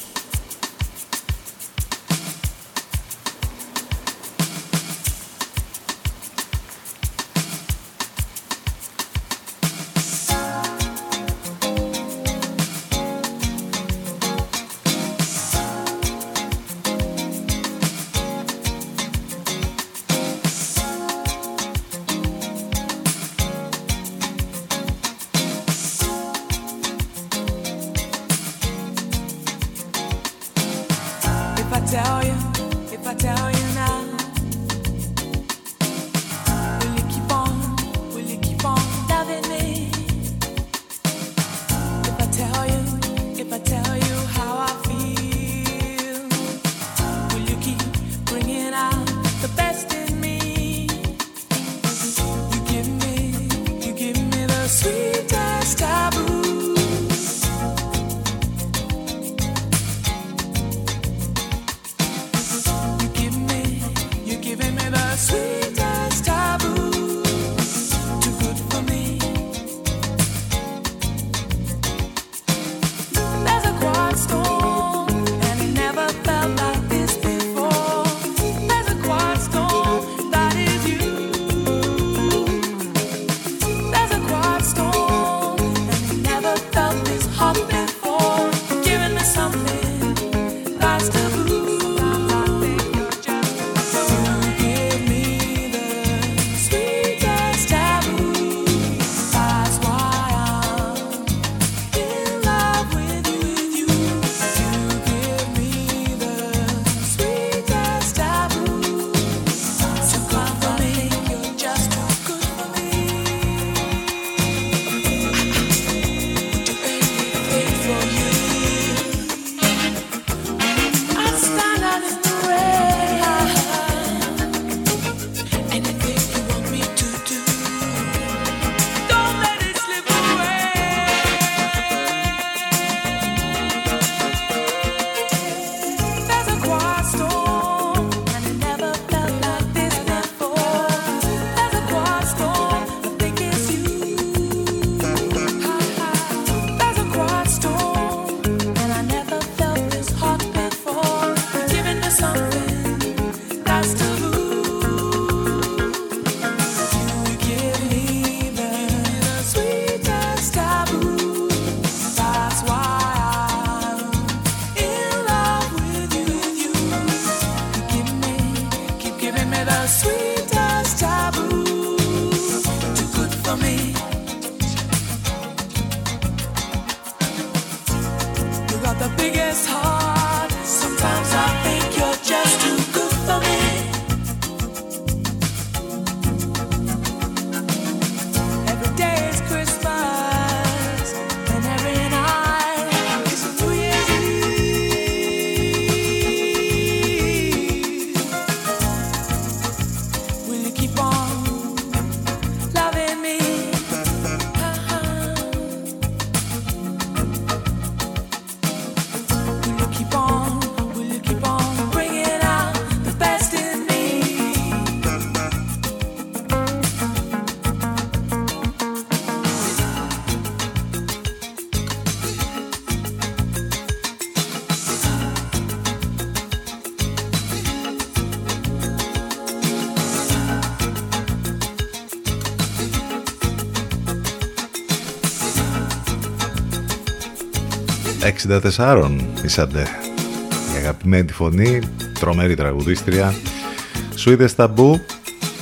64 η Η αγαπημένη φωνή, τρομερή τραγουδίστρια. Σουίδες ταμπού,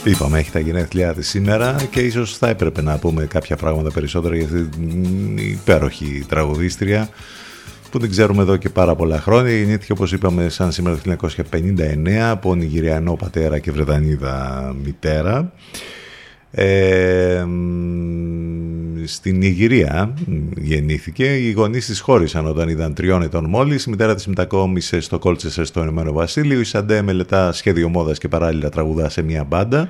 είπαμε έχει τα γενέθλιά της σήμερα και ίσως θα έπρεπε να πούμε κάποια πράγματα περισσότερα για αυτή την υπέροχη τραγουδίστρια που την ξέρουμε εδώ και πάρα πολλά χρόνια. Γεννήθηκε όπως είπαμε σαν σήμερα το 1959 από Νιγηριανό πατέρα και Βρετανίδα μητέρα. Ε, στην Ιγυρία γεννήθηκε. Οι γονείς της χώρισαν όταν ήταν τριών ετών μόλις. Η μητέρα της μετακόμισε στο Κόλτσεσερ στο Ηνωμένο Βασίλειο. Η Σαντέ μελετά σχέδιο μόδας και παράλληλα τραγουδά σε μια μπάντα.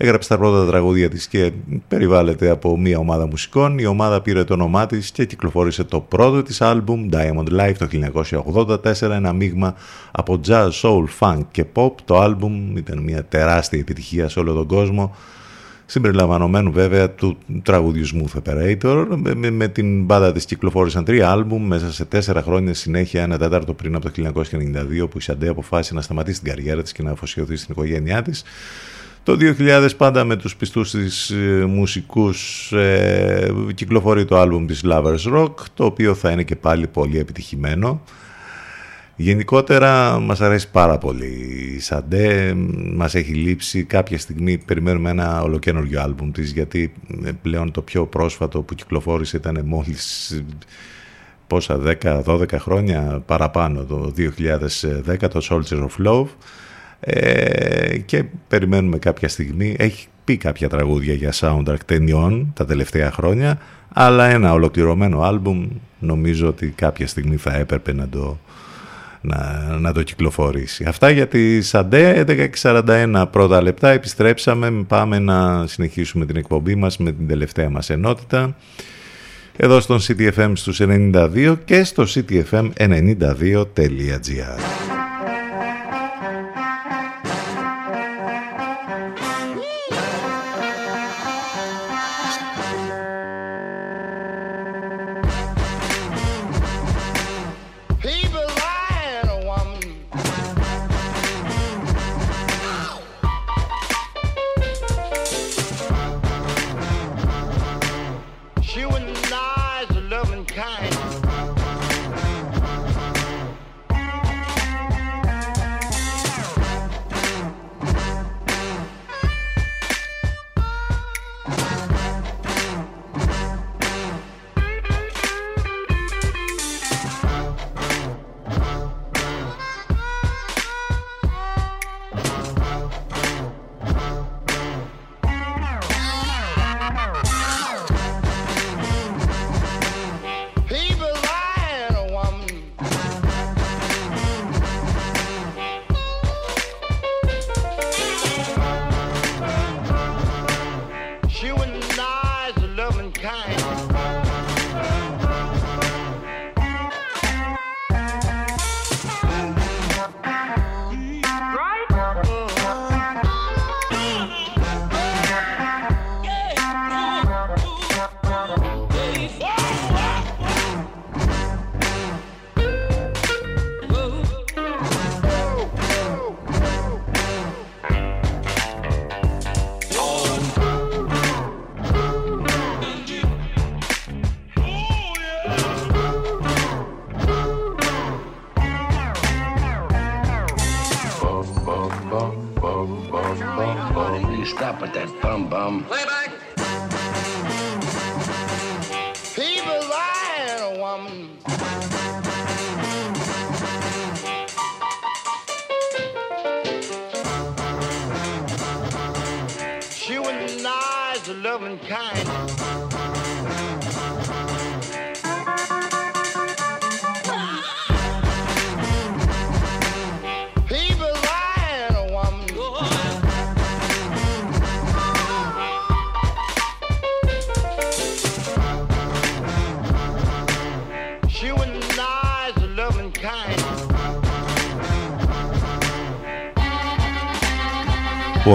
Έγραψε τα πρώτα τραγούδια της και περιβάλλεται από μια ομάδα μουσικών. Η ομάδα πήρε το όνομά της και κυκλοφόρησε το πρώτο της άλμπουμ Diamond Life το 1984, ένα μείγμα από jazz, soul, funk και pop. Το άλμπουμ ήταν μια τεράστια επιτυχία σε όλο τον κόσμο συμπεριλαμβανομένου βέβαια του τραγουδιού Smooth Operator. Με, με την μπάδα της κυκλοφόρησαν τρία άλμπουμ μέσα σε τέσσερα χρόνια συνέχεια, ένα τέταρτο πριν από το 1992 που η Σαντέ αποφάσισε να σταματήσει την καριέρα της και να αφοσιωθεί στην οικογένειά της. Το 2000 πάντα με τους πιστούς της ε, μουσικούς ε, κυκλοφορεί το άλμπουμ της Lovers Rock το οποίο θα είναι και πάλι πολύ επιτυχημένο. Γενικότερα μας αρέσει πάρα πολύ η Σαντέ, μας έχει λείψει. Κάποια στιγμή, περιμένουμε ένα ολοκένουργιο άλμπουμ της γιατί ε, πλέον το πιο πρόσφατο που κυκλοφόρησε ήταν μόλις πόσα 10-12 χρόνια παραπάνω το 2010 το Soldier of Love. Ε, και περιμένουμε κάποια στιγμή. Έχει πει κάποια τραγούδια για soundtrack ταινιών τα τελευταία χρόνια αλλά ένα ολοκληρωμένο άλμπουμ νομίζω ότι κάποια στιγμή θα έπρεπε να το να, να το κυκλοφορήσει. Αυτά για τη Σαντέ, 11.41 πρώτα λεπτά, επιστρέψαμε, πάμε να συνεχίσουμε την εκπομπή μας με την τελευταία μας ενότητα. Εδώ στον CTFM στους 92 και στο ctfm92.gr.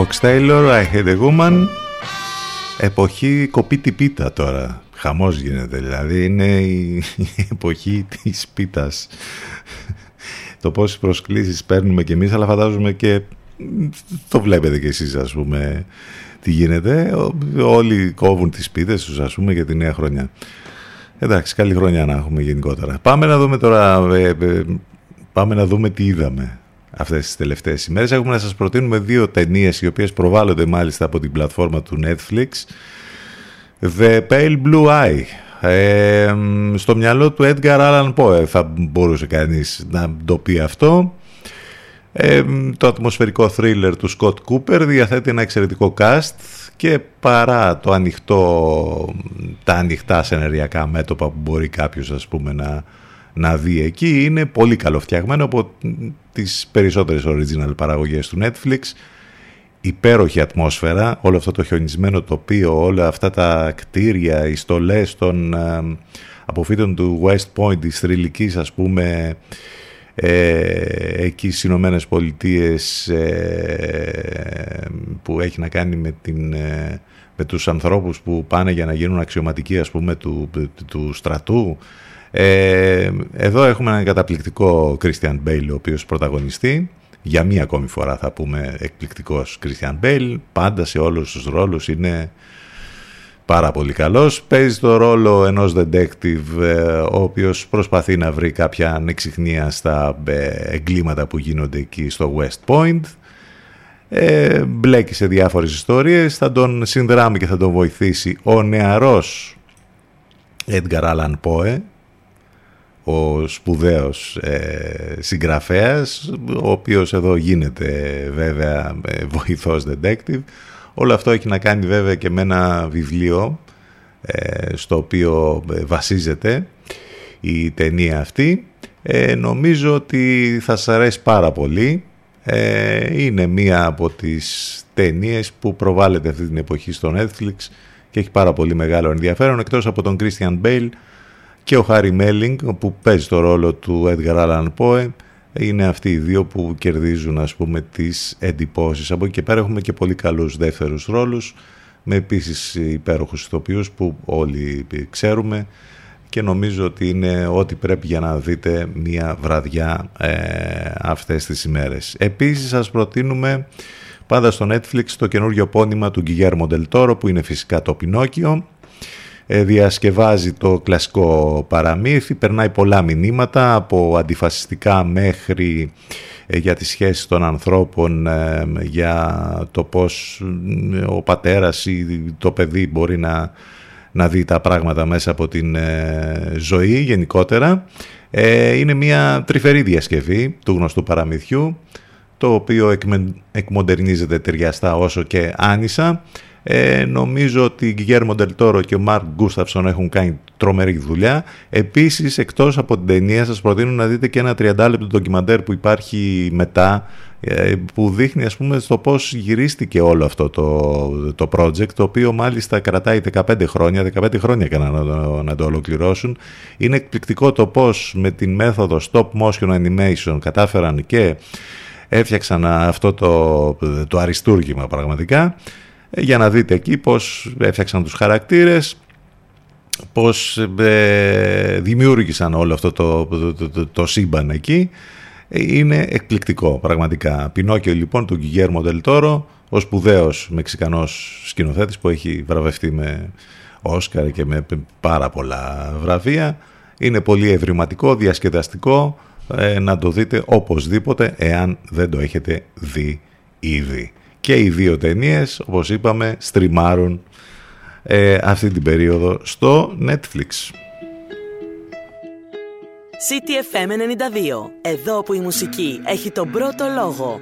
Wax Taylor, I Hate a Woman. Εποχή κοπίτη πίτα τώρα. Χαμός γίνεται. Δηλαδή Είναι η, η εποχή της πίτας. Το πόσες προσκλήσεις παίρνουμε κι εμείς Αλλά φαντάζομαι και Το βλέπετε κι εσείς ας πούμε Τι γίνεται. Ό- Όλοι κόβουν τις πίτες τους ας πούμε Για τη νέα χρονιά. Εντάξει καλή χρονιά να έχουμε γενικότερα. Πάμε να δούμε τώρα ε, ε, Πάμε να δούμε τι είδαμε αυτές τις τελευταίες ημέρες. Έχουμε να σας προτείνουμε δύο ταινίες οι οποίες προβάλλονται μάλιστα από την πλατφόρμα του Netflix. The Pale Blue Eye. Ε, στο μυαλό του Edgar Allan Poe θα μπορούσε κανείς να το πει αυτό. Ε, το ατμοσφαιρικό thriller του Scott Cooper διαθέτει ένα εξαιρετικό cast και παρά το ανοιχτό, τα ανοιχτά σενεριακά μέτωπα που μπορεί κάποιος ας πούμε να, να δει εκεί. Είναι πολύ καλοφτιαγμένο από τις περισσότερες original παραγωγές του Netflix. Υπέροχη ατμόσφαιρα, όλο αυτό το χιονισμένο τοπίο, όλα αυτά τα κτίρια, οι στολές των ε, αποφύτων του West Point, της θρηλυκής ας πούμε ε, εκεί στις Ηνωμένες Πολιτείες ε, που έχει να κάνει με, την, ε, με τους ανθρώπους που πάνε για να γίνουν αξιωματικοί ας πούμε του, του στρατού ε, εδώ έχουμε έναν καταπληκτικό Christian Bale ο οποίος πρωταγωνιστεί. Για μία ακόμη φορά θα πούμε εκπληκτικός Christian Bale. Πάντα σε όλους τους ρόλους είναι πάρα πολύ καλός. Παίζει το ρόλο ενός detective ε, ο οποίος προσπαθεί να βρει κάποια ανεξιχνία στα ε, εγκλήματα που γίνονται εκεί στο West Point. Ε, μπλέκει σε διάφορες ιστορίες. Θα τον συνδράμει και θα τον βοηθήσει ο νεαρός Edgar Allan Poe ο σπουδαίος ε, συγγραφέας, ο οποίος εδώ γίνεται βέβαια ε, βοηθός detective. Όλο αυτό έχει να κάνει βέβαια και με ένα βιβλίο ε, στο οποίο ε, βασίζεται η ταινία αυτή. Ε, νομίζω ότι θα σας αρέσει πάρα πολύ. είναι μία από τις ταινίες που προβάλλεται αυτή την εποχή στο Netflix και έχει πάρα πολύ μεγάλο ενδιαφέρον εκτός από τον Christian Bale και ο Χάρι Μέλινγκ που παίζει το ρόλο του Edgar Allan Poe είναι αυτοί οι δύο που κερδίζουν ας πούμε τις εντυπώσεις. Από εκεί και πέρα έχουμε και πολύ καλούς δεύτερους ρόλους με επίσης υπέροχους ηθοποιούς που όλοι ξέρουμε και νομίζω ότι είναι ό,τι πρέπει για να δείτε μια βραδιά ε, αυτές τις ημέρες. Επίσης σας προτείνουμε πάντα στο Netflix το καινούργιο πόνημα του Γκυγέρμο Ντελτόρο που είναι φυσικά το Πινόκιο ε, διασκευάζει το κλασικό παραμύθι, περνάει πολλά μηνύματα από αντιφασιστικά μέχρι ε, για τις σχέσεις των ανθρώπων, ε, για το πώς ο πατέρας ή το παιδί μπορεί να, να δει τα πράγματα μέσα από την ζωή γενικότερα. Είναι μια τρυφερή διασκευή του γνωστού παραμυθιού, το οποίο εκμοντερνίζεται ταιριαστά όσο και άνισα ε, νομίζω ότι η Γκέρμο Ντελτόρο και ο Μαρκ Γκούσταυσον έχουν κάνει τρομερή δουλειά. Επίσης, εκτός από την ταινία, σας προτείνω να δείτε και ένα 30 λεπτό ντοκιμαντέρ που υπάρχει μετά, ε, που δείχνει ας πούμε στο πώς γυρίστηκε όλο αυτό το, το project, το οποίο μάλιστα κρατάει 15 χρόνια, 15 χρόνια έκαναν να, το, να το ολοκληρώσουν. Είναι εκπληκτικό το πώς με την μέθοδο stop motion animation κατάφεραν και έφτιαξαν αυτό το, το αριστούργημα πραγματικά για να δείτε εκεί πώς έφτιαξαν τους χαρακτήρες, πώς ε, δημιούργησαν όλο αυτό το, το, το, το, σύμπαν εκεί. Είναι εκπληκτικό πραγματικά. Πινόκιο λοιπόν του Γκυγέρμο Ντελτόρο, ο σπουδαίος Μεξικανός σκηνοθέτης που έχει βραβευτεί με Όσκαρ και με πάρα πολλά βραβεία. Είναι πολύ ευρηματικό, διασκεδαστικό, ε, να το δείτε οπωσδήποτε εάν δεν το έχετε δει ήδη και οι δύο ταινίες, όπως είπαμε, στριμάρουν ε, αυτή την περίοδο στο Netflix. CTFM 92. Εδώ που η μουσική έχει τον πρώτο λόγο.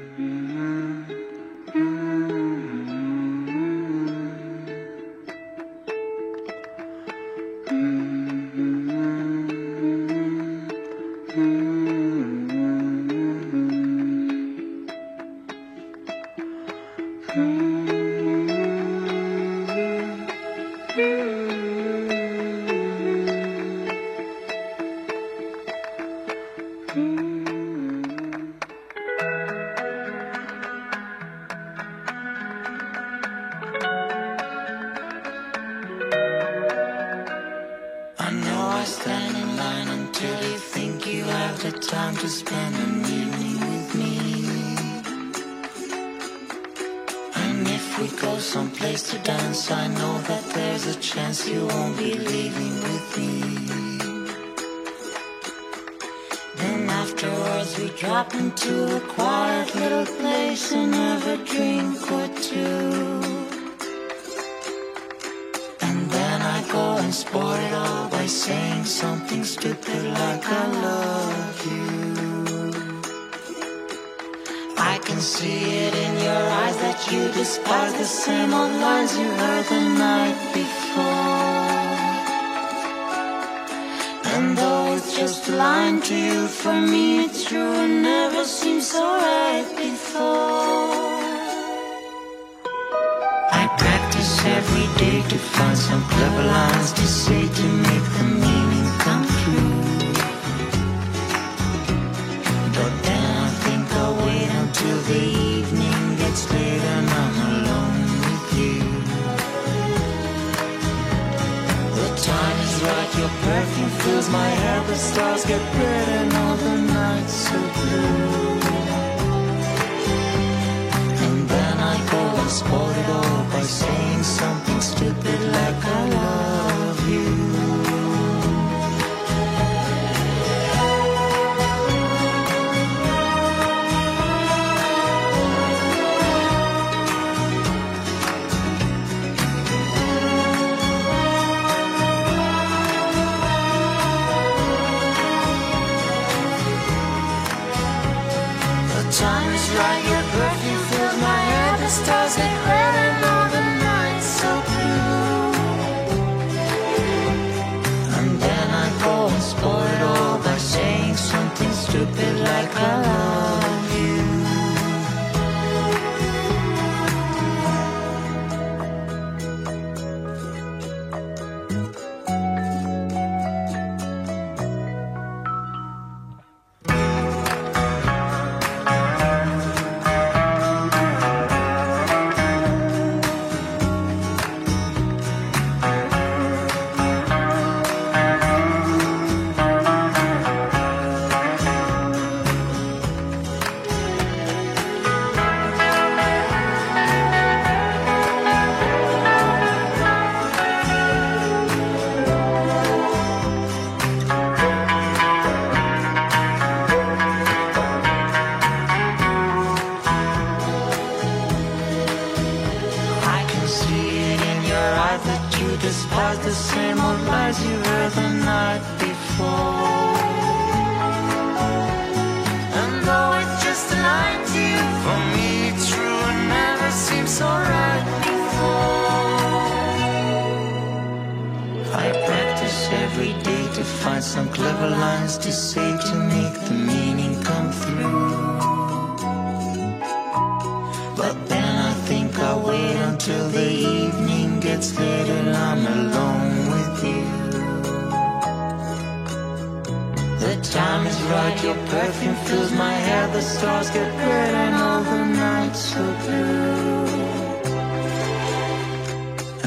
stars get red and all the nights so blue.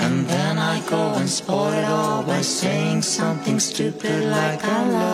And then I go and spoil it all by saying something stupid like I love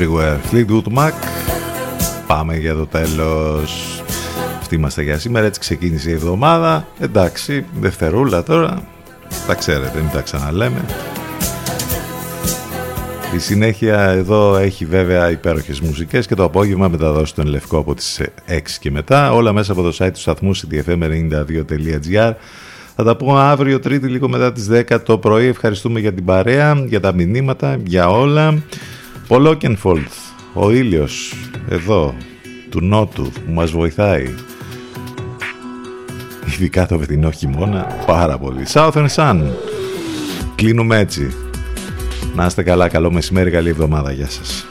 Everywhere. Fleetwood Mac. Πάμε για το τέλος. Αυτοί είμαστε για σήμερα. Έτσι ξεκίνησε η εβδομάδα. Εντάξει, δευτερούλα τώρα. Τα ξέρετε, μην τα ξαναλέμε. Η συνέχεια εδώ έχει βέβαια υπέροχες μουσικές και το απόγευμα μεταδώσει τον Λευκό από τις 6 και μετά. Όλα μέσα από το site του σταθμού ctfm92.gr. Θα τα πούμε αύριο τρίτη λίγο μετά τις 10 το πρωί. Ευχαριστούμε για την παρέα, για τα μηνύματα, για όλα. Πολόκενφολτς, ο ήλιος εδώ του Νότου που μας βοηθάει. Ειδικά το βετινό χειμώνα, πάρα πολύ. Southern Sun. Κλείνουμε έτσι. Να είστε καλά, καλό μεσημέρι, καλή εβδομάδα. Γεια σας.